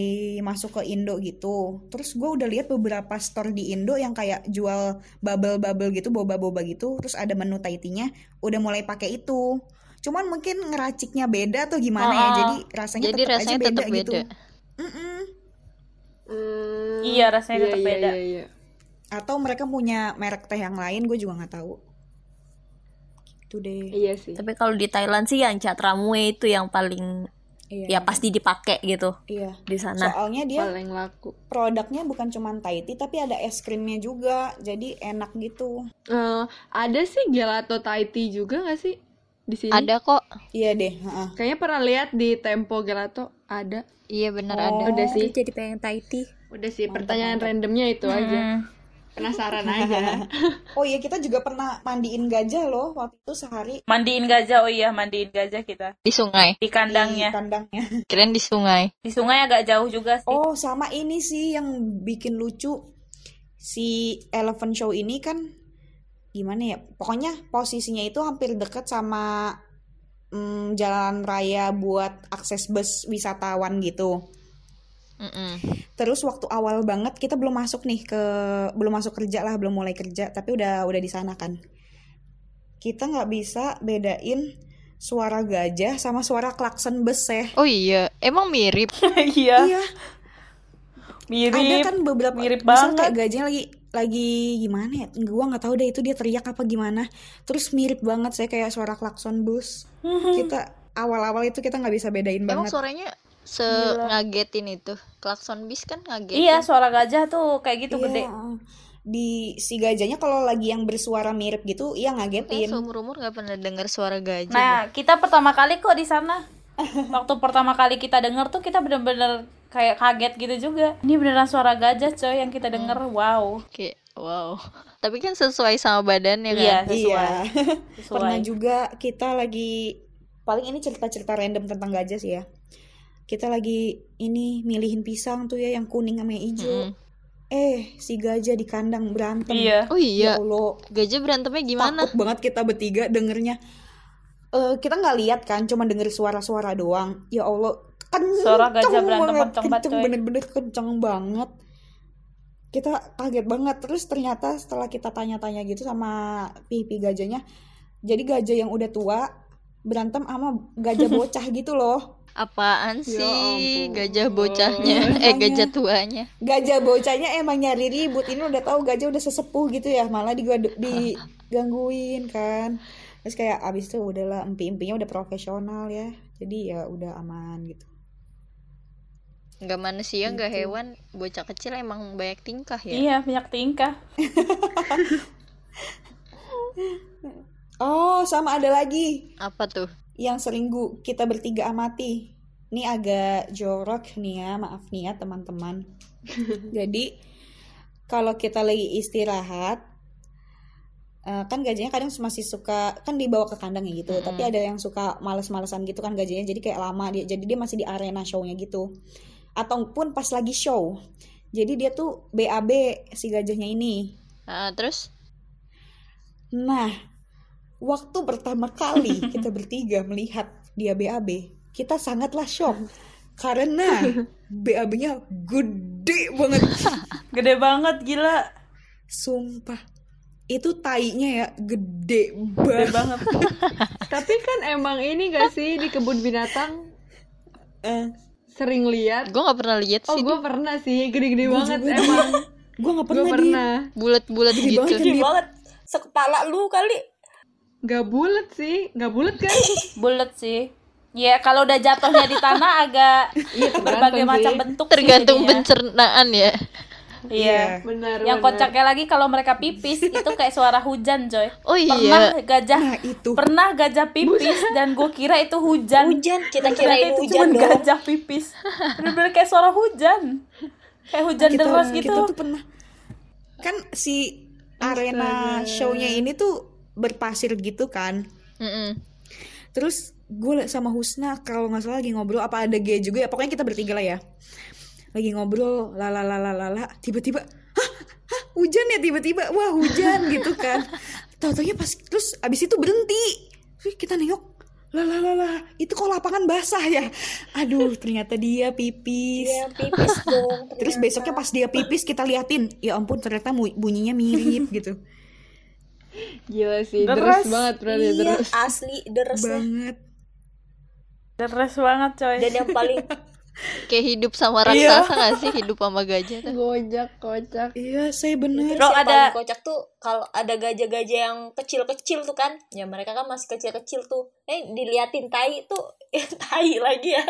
masuk ke Indo gitu terus gue udah lihat beberapa store di Indo yang kayak jual bubble-bubble gitu boba-boba gitu terus ada menu Thai tea-nya udah mulai pakai itu cuman mungkin ngeraciknya beda atau gimana ya Oh, jadi rasanya Jadi tetap rasanya aja beda, tetap gitu beda. Mm-mm. Hmm, Iya, rasanya iya, tetap iya, beda. iya, iya. atau mereka punya merek teh yang lain gue juga nggak tahu gitu deh Iya sih. Tapi kalau di Thailand sih yang catramue itu yang paling iya ya pasti dipakai gitu iya di sana. soalnya dia Paling laku. produknya bukan cuma Thai tea tapi ada es krimnya juga jadi enak gitu Eh, ada sih gelato Thai tea juga gak sih di sini? Ada kok. iya deh heeh. Kayaknya pernah lihat di Tempo Gelato ada. Iya bener Oh. ada. Udah sih. Jadi pengen Thai tea. Udah sih pertanyaan randomnya itu aja. Penasaran aja. Oh iya kita juga pernah mandiin gajah loh waktu itu sehari Mandiin gajah, oh iya mandiin gajah kita Di sungai. di di kandangnya. kandangnya. Kirain di sungai. Di sungai agak jauh juga sih. Oh sama ini sih yang bikin lucu si Elephant Show ini kan gimana ya? Pokoknya posisinya itu hampir deket sama mm, jalan raya buat akses bus wisatawan gitu. Mm-mm. Terus waktu awal banget kita belum masuk nih ke belum masuk kerja lah, belum mulai kerja, tapi udah udah di sana kan. Kita nggak bisa bedain suara gajah sama suara klakson bus ya. Oh iya, emang mirip. iya, Iya, mirip. ada kan beberapa mirip misal banget. kayak gajahnya lagi lagi gimana ya? Gua nggak tahu deh itu dia teriak apa gimana. Terus mirip banget saya kayak suara klakson bus. Kita awal-awal itu kita nggak bisa bedain Emang banget. suaranya se ngagetin itu. Klakson bis kan ngagetin. Iya, suara gajah tuh kayak gitu Iya. gede. Di si gajahnya kalau lagi yang bersuara mirip gitu, iya ngagetin. seumur umur gak pernah dengar suara gajah. Nah, kita pertama kali kok di sana. Waktu pertama kali kita denger tuh kita bener-bener kayak kaget gitu juga. Ini beneran suara gajah coy yang kita denger. Wow. Kayak wow. Tapi kan sesuai sama badannya kan. Iya, sesuai. Iya. sesuai. Pernah juga kita lagi paling ini cerita-cerita random tentang gajah sih ya. Kita lagi ini milihin pisang tuh ya yang kuning sama yang hijau. Mm-mm. Eh, si gajah di kandang berantem. Iya. Oh iya, Ya Allah, gajah berantemnya gimana? takut banget kita bertiga dengernya. Eh, kita nggak lihat kan, cuma denger suara-suara doang. Ya Allah, kenceng Suara gajah berantem banget, kenceng banget, kenceng bener-bener kenceng banget. Kita kaget banget terus ternyata setelah kita tanya-tanya gitu sama pipi gajahnya, jadi gajah yang udah tua berantem sama gajah bocah gitu loh Apaan Ya sih ampun. gajah bocahnya? eh Makanya. gajah tuanya. gajah bocahnya emang nyari ribut ini udah tahu gajah udah sesepuh gitu ya malah digadu- digangguin kan terus kayak abis itu udahlah empi-empinya udah profesional ya jadi ya udah aman gitu Enggak manusia, enggak Gitu. hewan, bocah kecil emang banyak tingkah ya. Iya, banyak tingkah. oh sama ada lagi Apa tuh? Yang sering gu- kita bertiga amati. Ini agak jorok nih ya maaf nih ya teman-teman. Jadi kalau kita lagi istirahat eh, kan gajahnya kadang masih suka kan dibawa ke kandang ya gitu. Tapi ada yang suka males-malesan gitu kan gajahnya jadi kayak lama dia jadi dia masih di arena show-nya gitu. Ataupun pas lagi show. Jadi dia tuh BAB si gajahnya ini. Ah, terus? Nah, waktu pertama kali kita bertiga melihat dia BAB, kita sangatlah shock karena BAB-nya gede banget. Gede banget gila. Sumpah. Itu tainya ya gede Gede banget. banget. Tapi kan emang ini gak sih di kebun binatang Eh, sering lihat? gue nggak pernah lihat Oh sih. gue pernah sih, gede-gede banget juga. emang. gue nggak Gue pernah, di pernah. Bulat-bulat gitu. banget Gede dia. banget. Sekepala lu kali. Gak bulat sih, gak bulat kan? Bulat sih. Ya, kalau udah jatuhnya di tanah agak Iya, berbagai macam bentuk Tergantung pencernaan ya. Iya. Benar. Yang benar. kocaknya lagi kalau mereka pipis itu kayak suara hujan, Joy. Oh Pernah iya. gajah Nah, itu. pernah gajah pipis dan gue kira itu hujan. Hujan, kita kirain itu hujan cuma dong. gajah pipis. Bener-bener kayak suara hujan. Kayak hujan kita, deras gitu. kita tuh pernah kan si arena show-nya ini tuh berpasir gitu kan. Mm-mm. Terus gue sama Husna kalau nggak salah lagi ngobrol apa ada G juga ya? Pokoknya kita bertiga lah ya. Lagi ngobrol lala lala lala tiba-tiba hah? Hah? Hujan ya? Tiba-tiba wah hujan gitu kan. Tahu-taunya pas terus abis itu berhenti. Terus kita nengok lala lala itu kok lapangan basah ya? Aduh ternyata dia pipis. Iya, pipis dong. terus besoknya pas dia pipis kita liatin ya ampun ternyata bunyinya mirip gitu Gila sih, Deras. deras banget berarti Iya, deras. asli deresnya. banget Deras banget, coy. Dan yang paling Kayak hidup sama Iya. raksasa gak sih? Hidup sama gajah tuh. Gojak, kocak. iya saya bener Terus Bro, ada- paling kocak tuh kalau ada gajah-gajah yang kecil-kecil tuh kan ya mereka kan masih kecil-kecil tuh eh diliatin tai tuh tai lagi ya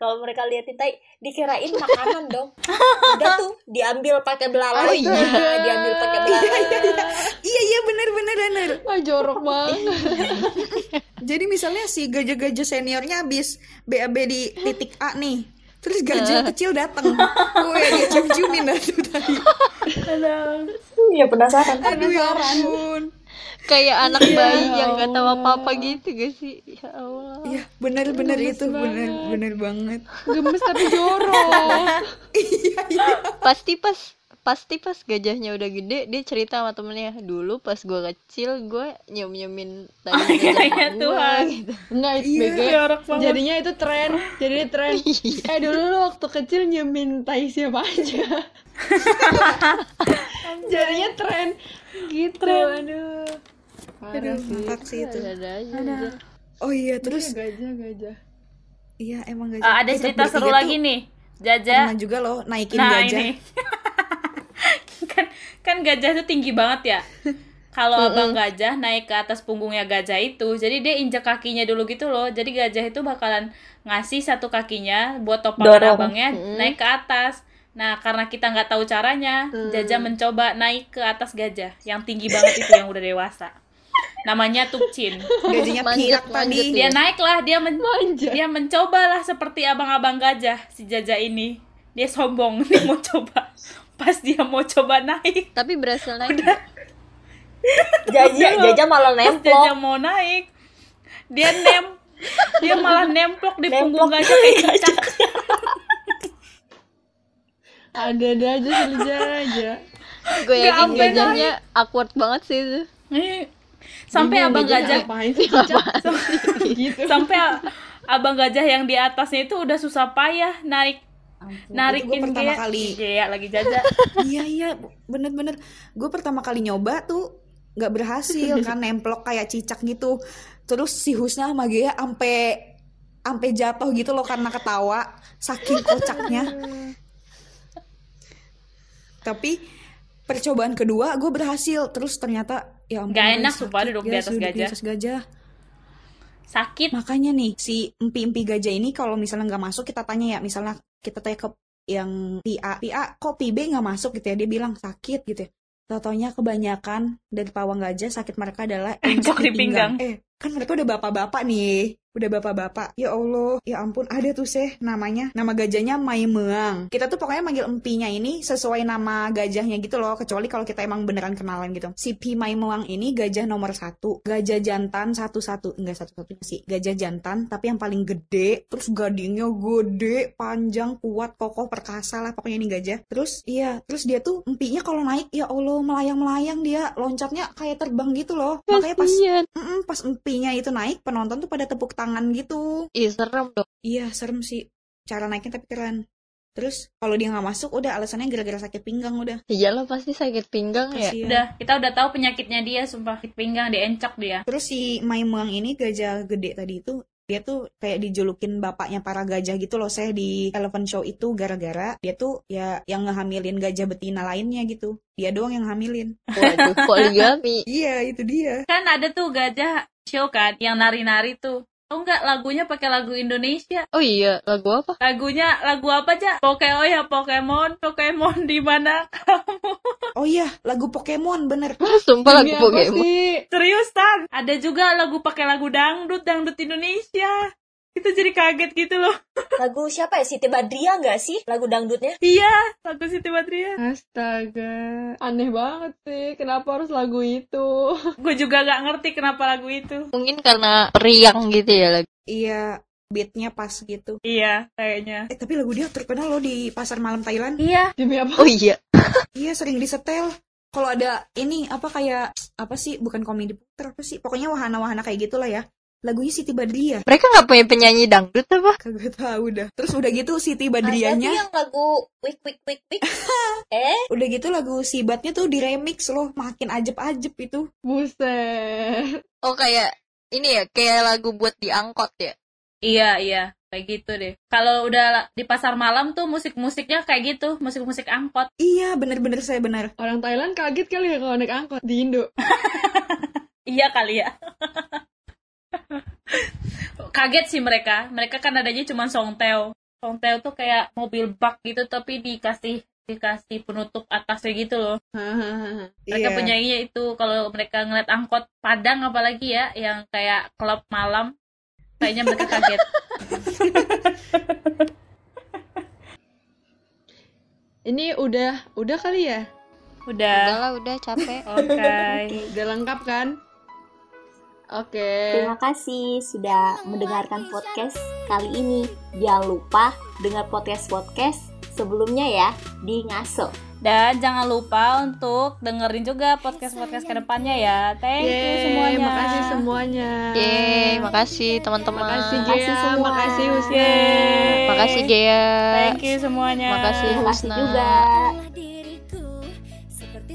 kalau mereka liatin tai dikirain makanan dong udah tuh diambil pakai belalainya Oh, iya. diambil pakai belalainya iya iya bener bener bener Ah, jorok banget. Jadi misalnya si gajah-gajah seniornya habis BAB di titik A nih. Terus gajah kecil datang. Gue dia cium-ciumin dah tuh tadi. iya penasaran Aduh ya ampun. Kayak anak Iya, bayi yang gak tahu apa-apa gitu gak sih? Ya Allah. Iya, bener-bener itu, bener-bener banget. Gemes tapi jorok. Pasti pas pasti pas gajahnya udah gede dia cerita sama temennya dulu pas gua kecil gue nyum nyumin tadi gajah iya, gua," Tuhan. gitu. Enggak, Iya, BG. jorok banget. Jadinya itu tren. Jadinya tren. eh dulu lu waktu kecil nyemin tai siapa aja. Jadinya tren. Gitu, aduh. Parah Aduh, sih. sih itu. ada aja gajah. Oh iya, Terus gajah, gajah. iya emang gajah. Ah, ada cerita seru lagi nih. Jaja. Pernah juga loh naikin Nah, gajah. ini. kan gajah itu tinggi banget ya. Kalau abang gajah naik ke atas punggungnya gajah itu, jadi dia injak kakinya dulu gitu loh. Jadi gajah itu bakalan ngasih satu kakinya buat Dorong. abangnya naik ke atas. Nah, karena kita nggak tahu caranya, Jaja mencoba naik ke atas gajah yang tinggi banget itu yang udah dewasa. Namanya Tukcin. Gajahnya Manjat, pirak manjat tadi. Dia naiklah, dia men Manja. dia mencobalah seperti abang-abang gajah si Jaja ini. Dia sombong, dia mau coba. Pas dia mau coba naik, tapi berhasil naik jajah jajah malah pas Jaja mau naik, dia nem dia malah nemplok di punggung gajah kayak cicak. Ada-ada aja Silja aja. gue yakin gajahnya awkward banget sih itu. Sampai Bingung abang gajah, Ngapain sih? Cicak? gitu. sampai abang gajah yang di atasnya itu udah susah payah narik narikin Itu gua pertama dia. kali. Iya, lagi Jaja. iya iya bener-bener gue pertama kali nyoba tuh nggak berhasil kan nemplok kayak cicak gitu terus si Husna sama Gea ampe ampe jatuh gitu loh karena ketawa saking kocaknya tapi percobaan kedua gue berhasil terus ternyata ya ampun Gak enak sumpah duduk di guys, atas gajah. atas gajah sakit makanya nih si empi-empi gajah ini kalau misalnya nggak masuk kita tanya ya misalnya kita tanya ke yang pi A pi A kok pi B nggak masuk gitu ya dia bilang sakit gitu ya Totonya kebanyakan dari pawang gajah sakit mereka adalah Encok di pinggang. Eh, kan mereka udah bapak-bapak nih. Udah bapak-bapak. Ya Allah, ya ampun ada tuh seh namanya. Nama gajahnya Mai Meang. Kita tuh pokoknya manggil empinya ini sesuai nama gajahnya gitu loh. Kecuali kalau kita emang beneran kenalan gitu. Si Pi Mai Meang ini gajah nomor satu. Gajah jantan satu-satu. Enggak satu-satu sih. Gajah jantan tapi yang paling gede. Terus gadingnya gede, panjang, kuat, kokoh, perkasa lah pokoknya ini gajah. Terus iya, terus dia tuh empinya kalau naik ya Allah melayang-melayang dia. Loncatnya kayak terbang gitu loh. Makanya pas Kasian. Mm-mm, pas empinya itu naik, penonton tuh pada tepuk tangan gitu. Ih, serem dong. Iya, serem sih. Cara naiknya tapi keren. Terus kalau dia nggak masuk, udah alasannya gara-gara sakit pinggang udah. Iyalah pasti sakit pinggang ya. Kasihan. udah kita udah tahu penyakitnya dia sumpah sakit pinggang diencok dia Terus si Mai Muang ini gajah gede tadi itu dia tuh kayak dijulukin bapaknya para gajah gitu loh saya di Elephant Show itu gara-gara dia tuh ya yang ngehamilin gajah betina lainnya gitu dia doang yang hamilin Waduh, poligami. iya itu dia kan ada tuh gajah show kan yang nari-nari tuh Oh enggak, lagunya pakai lagu Indonesia. Oh iya, lagu apa? Lagunya lagu apa aja? Pokemon ya Pokemon, Pokemon di mana kamu? oh iya lagu Pokemon bener Sumpah lagu apa Pokemon. sih? Serius Tan? Ada juga lagu pakai lagu dangdut, dangdut Indonesia. Kita jadi kaget gitu loh. Lagu siapa ya? Siti Badriah nggak sih? Lagu dangdutnya? Iya, lagu Siti Badriah. Astaga, aneh banget sih. Kenapa harus lagu itu? Gue juga gak ngerti kenapa lagu itu. Mungkin karena riang gitu ya lagu. iya beatnya pas gitu Iya, kayaknya. eh tapi lagu dia terkenal loh di pasar malam Thailand Iya, Demi apa? Oh iya. Iya sering disetel. Kalau ada ini apa kayak apa sih bukan komedi puter apa sih pokoknya wahana-wahana kayak gitulah ya. Lagunya Siti Badriah. Mereka nggak punya penyanyi dangdut apa? Kagak tahu dah. Terus udah gitu Siti Badriahnya, yang lagu wik wik wik wik. eh, udah gitu lagu Sibatnya tuh diremix loh, makin ajeb-ajeb itu. Buset. Oh kayak ini ya, kayak lagu buat diangkot ya. iya, iya. Kayak gitu deh. Kalau udah di pasar malam tuh musik-musiknya kayak gitu, musik-musik angkot. Iya bener-bener saya benar. Orang Thailand kaget kali ya kalau naik angkot di Indo. Iya kali ya. Kaget sih mereka. Mereka kan adanya cuma songteo. Songteo tuh kayak mobil bak gitu tapi dikasih dikasih penutup atasnya gitu loh. Mereka Iya. penyanyinya itu kalau mereka ngeliat angkot Padang apalagi ya yang kayak klub malam kayaknya mereka kaget. Ini udah, udah kali ya? Udah. Udahlah, udah capek. Oke. Udah lengkap kan? Oke. terima kasih sudah mendengarkan podcast kali ini. Jangan lupa dengar podcast-podcast sebelumnya ya di Ngaso. Dan jangan lupa untuk dengerin juga podcast-podcast ke depannya ya. Thank you Yeay, semuanya. makasih semuanya. Yeay, makasih teman-teman. Makasih Makasih Gea, semua. makasih Husna. Yeay. Makasih Gea. Thank you semuanya. Makasih Terima kasih Husna. juga. diriku seperti